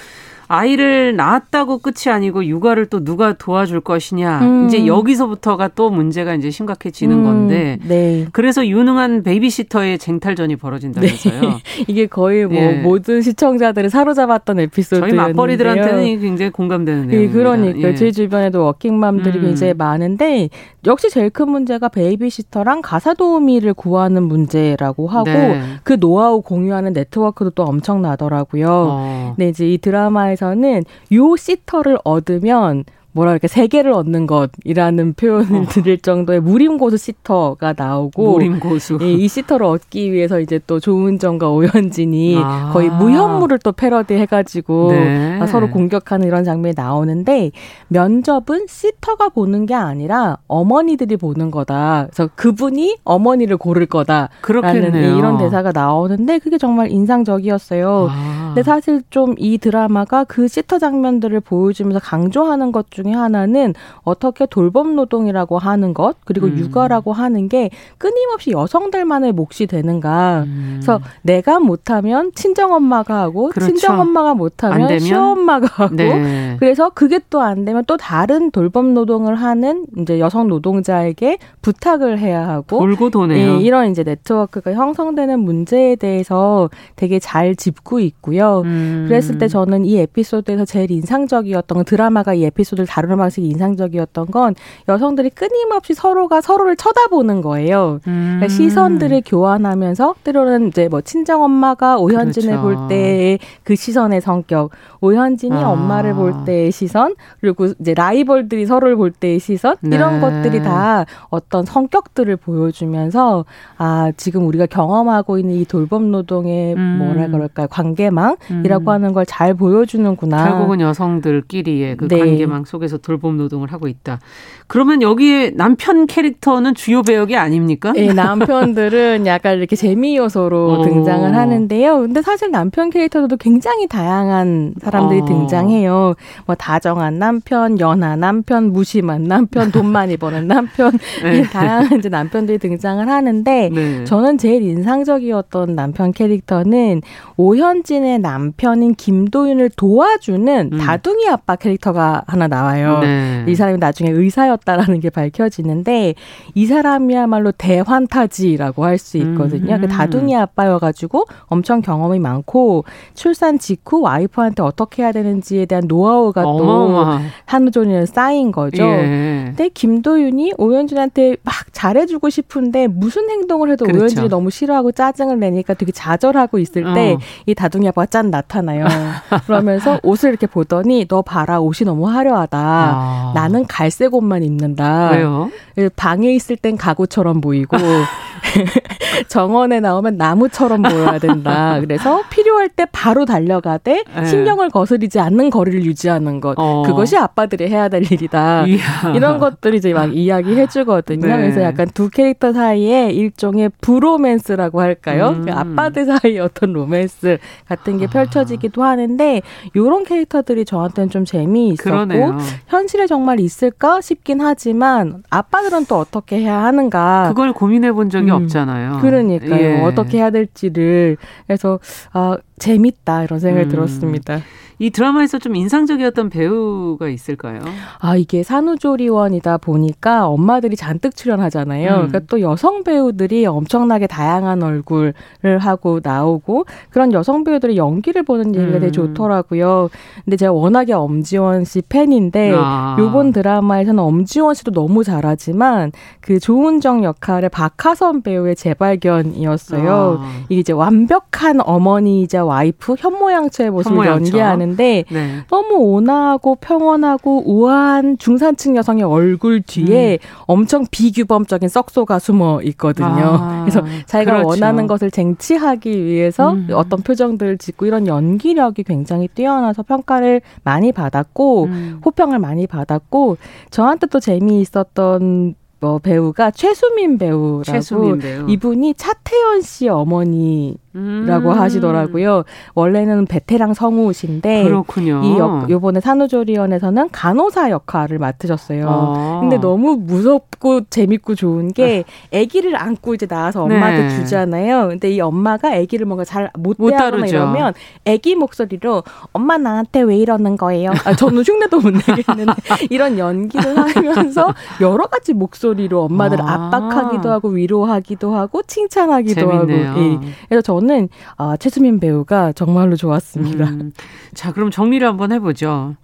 아이를 낳았다고 끝이 아니고 육아를 또 누가 도와줄 것이냐. 음. 이제 여기서부터가 또 문제가 이제 심각해지는 음. 건데. 네. 그래서 유능한 베이비시터의 쟁탈전이 벌어진다면서요. 네. *laughs* 이게 거의 뭐 네. 모든 시청자들을 사로잡았던 에피소드였는데요. 저희 맞벌이들한테는 굉장히 공감되는 내용입니다. 예, 그러니까 예. 제 주변에도 워킹맘들이 음. 굉장히 많은데 역시 제일 큰 문제가 베이비시터랑 가사 도우미를 구하는 문제라고 하고 네. 그 노하우 공유하는 네트워크도 또 엄청나더라고요. 어. 네, 이제 이 드라마에서 는 요 시터를 얻으면 뭐라 이렇게 세계를 얻는 것이라는 표현을 어. 드릴 정도의 무림고수 시터가 나오고 무림고수 예, 이 시터를 얻기 위해서 이제 또 조은정과 오현진이 아. 거의 무협물을 또 패러디 해가지고 네. 서로 공격하는 이런 장면이 나오는데 면접은 시터가 보는 게 아니라 어머니들이 보는 거다. 그래서 그분이 어머니를 고를 거다라는 이런 대사가 나오는데 그게 정말 인상적이었어요. 아. 근데 사실 좀 이 드라마가 그 시터 장면들을 보여주면서 강조하는 것 중에 하나는 어떻게 돌봄 노동이라고 하는 것 그리고 음. 육아라고 하는 게 끊임없이 여성들만의 몫이 되는가. 음. 그래서 내가 못하면 친정 엄마가 하고 그렇죠. 친정 엄마가 못하면 시엄마가 하고 네. 그래서 그게 또 안 되면 또 다른 돌봄 노동을 하는 이제 여성 노동자에게 부탁을 해야 하고 돌고 도네요. 예, 이런 이제 네트워크가 형성되는 문제에 대해서 되게 잘 짚고 있고요. 음. 그랬을 때 저는 이 에피소드에서 제일 인상적이었던 건 드라마가 이 에피소드를 다루는 방식이 인상적이었던 건 여성들이 끊임없이 서로가 서로를 쳐다보는 거예요. 그러니까 음. 그러니까 시선들을 교환하면서 때로는 이제 뭐 친정 엄마가 오현진을 그렇죠. 볼 때의 그 시선의 성격, 오현진이 아. 엄마를 볼 때의 시선, 그리고 이제 라이벌들이 서로를 볼 때의 시선 네. 이런 것들이 다 어떤 성격들을 보여주면서 아 지금 우리가 경험하고 있는 이 돌봄 노동의 음. 뭐라 그럴까요 관계망이라고 음. 하는 걸 잘 보여주는구나. 결국은 여성들끼리의 그 네. 관계망 속 속에서 돌봄 노동을 하고 있다. 그러면 여기에 남편 캐릭터는 주요 배역이 아닙니까? 네, 남편들은 약간 이렇게 재미 요소로 어. 등장을 하는데요. 근데 사실 남편 캐릭터도 굉장히 다양한 사람들이 어. 등장해요. 뭐 다정한 남편, 연하 남편, 무심한 남편, 돈 많이 버는 남편, *laughs* 네. 다양한 이제 남편들이 등장을 하는데 네. 저는 제일 인상적이었던 남편 캐릭터는 오현진의 남편인 김도윤을 도와주는 음. 다둥이 아빠 캐릭터가 하나 나와요. 나와요. 네. 이 사람이 나중에 의사였다라는 게 밝혀지는데 이 사람이야말로 대환타지라고 할 수 있거든요. 음. 그 다둥이 아빠여가지고 엄청 경험이 많고 출산 직후 와이프한테 어떻게 해야 되는지에 대한 노하우가 어마어마. 또 한우존이는 쌓인 거죠. 예. 근데 김도윤이 오현준한테 막 잘해주고 싶은데 무슨 행동을 해도 그렇죠. 오현준이 너무 싫어하고 짜증을 내니까 되게 좌절하고 있을 때이 어. 다둥이 아빠가 짠 나타나요. *laughs* 그러면서 옷을 이렇게 보더니 너 봐라 옷이 너무 화려하다. 아. 나는 갈색 옷만 입는다. 왜요? 방에 있을 땐 가구처럼 보이고 *laughs* 정원에 나오면 나무처럼 보여야 된다. 그래서 필요할 때 바로 달려가되 네. 신경을 거스리지 않는 거리를 유지하는 것. 어. 그것이 아빠들이 해야 될 일이다. 이야. 이런 것들이 이제 막 이야기해 주거든요. 네. 그래서 약간 두 캐릭터 사이에 일종의 브로맨스라고 할까요? 음. 그 아빠들 사이에 어떤 로맨스 같은 게 아. 펼쳐지기도 하는데 요런 캐릭터들이 저한테는 좀 재미있었고 그러네요. 현실에 정말 있을까 싶긴 하지만 아빠들은 또 어떻게 해야 하는가 그걸 고민해 본 적이 음. 없잖아요. 그러니까요. 예. 어떻게 해야 될지를 그래서 아 재밌다 이런 생각이 음. 들었습니다. 이 드라마에서 좀 인상적이었던 배우가 있을까요? 아, 이게 산후조리원이다 보니까 엄마들이 잔뜩 출연하잖아요. 음. 그러니까 또 여성 배우들이 엄청나게 다양한 얼굴을 하고 나오고 그런 여성 배우들의 연기를 보는 얘기가 음. 되게 좋더라고요. 근데 제가 워낙에 엄지원 씨 팬인데 아. 요번 드라마에서는 엄지원 씨도 너무 잘하지만 그 조은정 역할의 박하선 배우의 재발견이었어요. 아. 이게 이제 완벽한 어머니이자 와이프 현모양처의 모습을 연기하는 있는데 네. 너무 온화하고 평온하고 우아한 중산층 여성의 얼굴 뒤에 음. 엄청 비규범적인 썩소가 숨어 있거든요. 아, *laughs* 그래서 자기가 그렇죠. 원하는 것을 쟁취하기 위해서 음. 어떤 표정들을 짓고 이런 연기력이 굉장히 뛰어나서 평가를 많이 받았고 음. 호평을 많이 받았고 저한테 또 재미있었던 뭐 배우가 최수민 배우라고 최수민 배우. 이분이 차태현 씨 어머니 라고 음. 하시더라고요. 원래는 베테랑 성우신데 그렇군요. 이 역, 요번에 산후조리원에서는 간호사 역할을 맡으셨어요. 아. 근데 너무 무섭고 재밌고 좋은 게 아기를 안고 이제 나와서 엄마한테 네. 주잖아요. 근데 이 엄마가 아기를 뭔가 잘못 대하거나 이러면 아기 목소리로 엄마 나한테 왜 이러는 거예요? 아, 저는 흉내도 못 내겠는데 *laughs* 이런 연기를 하면서 여러 가지 목소리로 엄마들 아. 압박하기도 하고 위로하기도 하고 칭찬하기도 재밌네요. 하고 예. 그래서 저 저는 아, 최수민 배우가 정말로 좋았습니다. 음. 자, 그럼 정리를 한번 해보죠.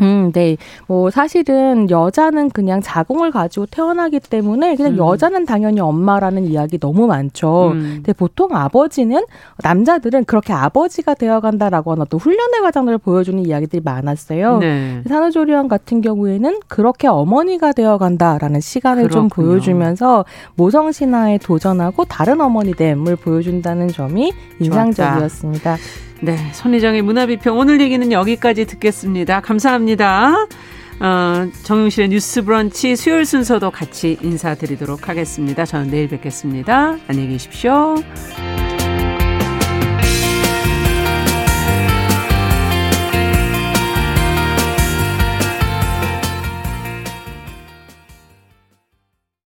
음, 네. 뭐 사실은 여자는 그냥 자궁을 가지고 태어나기 때문에 그냥 음. 여자는 당연히 엄마라는 이야기 너무 많죠. 음. 근데 보통 아버지는 남자들은 그렇게 아버지가 되어간다라고 하는 어떤 훈련의 과정들을 보여주는 이야기들이 많았어요. 네. 산후조리원 같은 경우에는 그렇게 어머니가 되어간다라는 시간을 그렇군요. 좀 보여주면서 모성 신화에 도전하고 다른 어머니됨을 보여준다는 점이 인상적이었습니다. 좋았다. 네, 손희정의 문화비평 오늘 얘기는 여기까지 듣겠습니다. 감사합니다. 어, 정용실의 뉴스 브런치 수요일 순서도 같이 인사드리도록 하겠습니다. 저는 내일 뵙겠습니다. 안녕히 계십시오.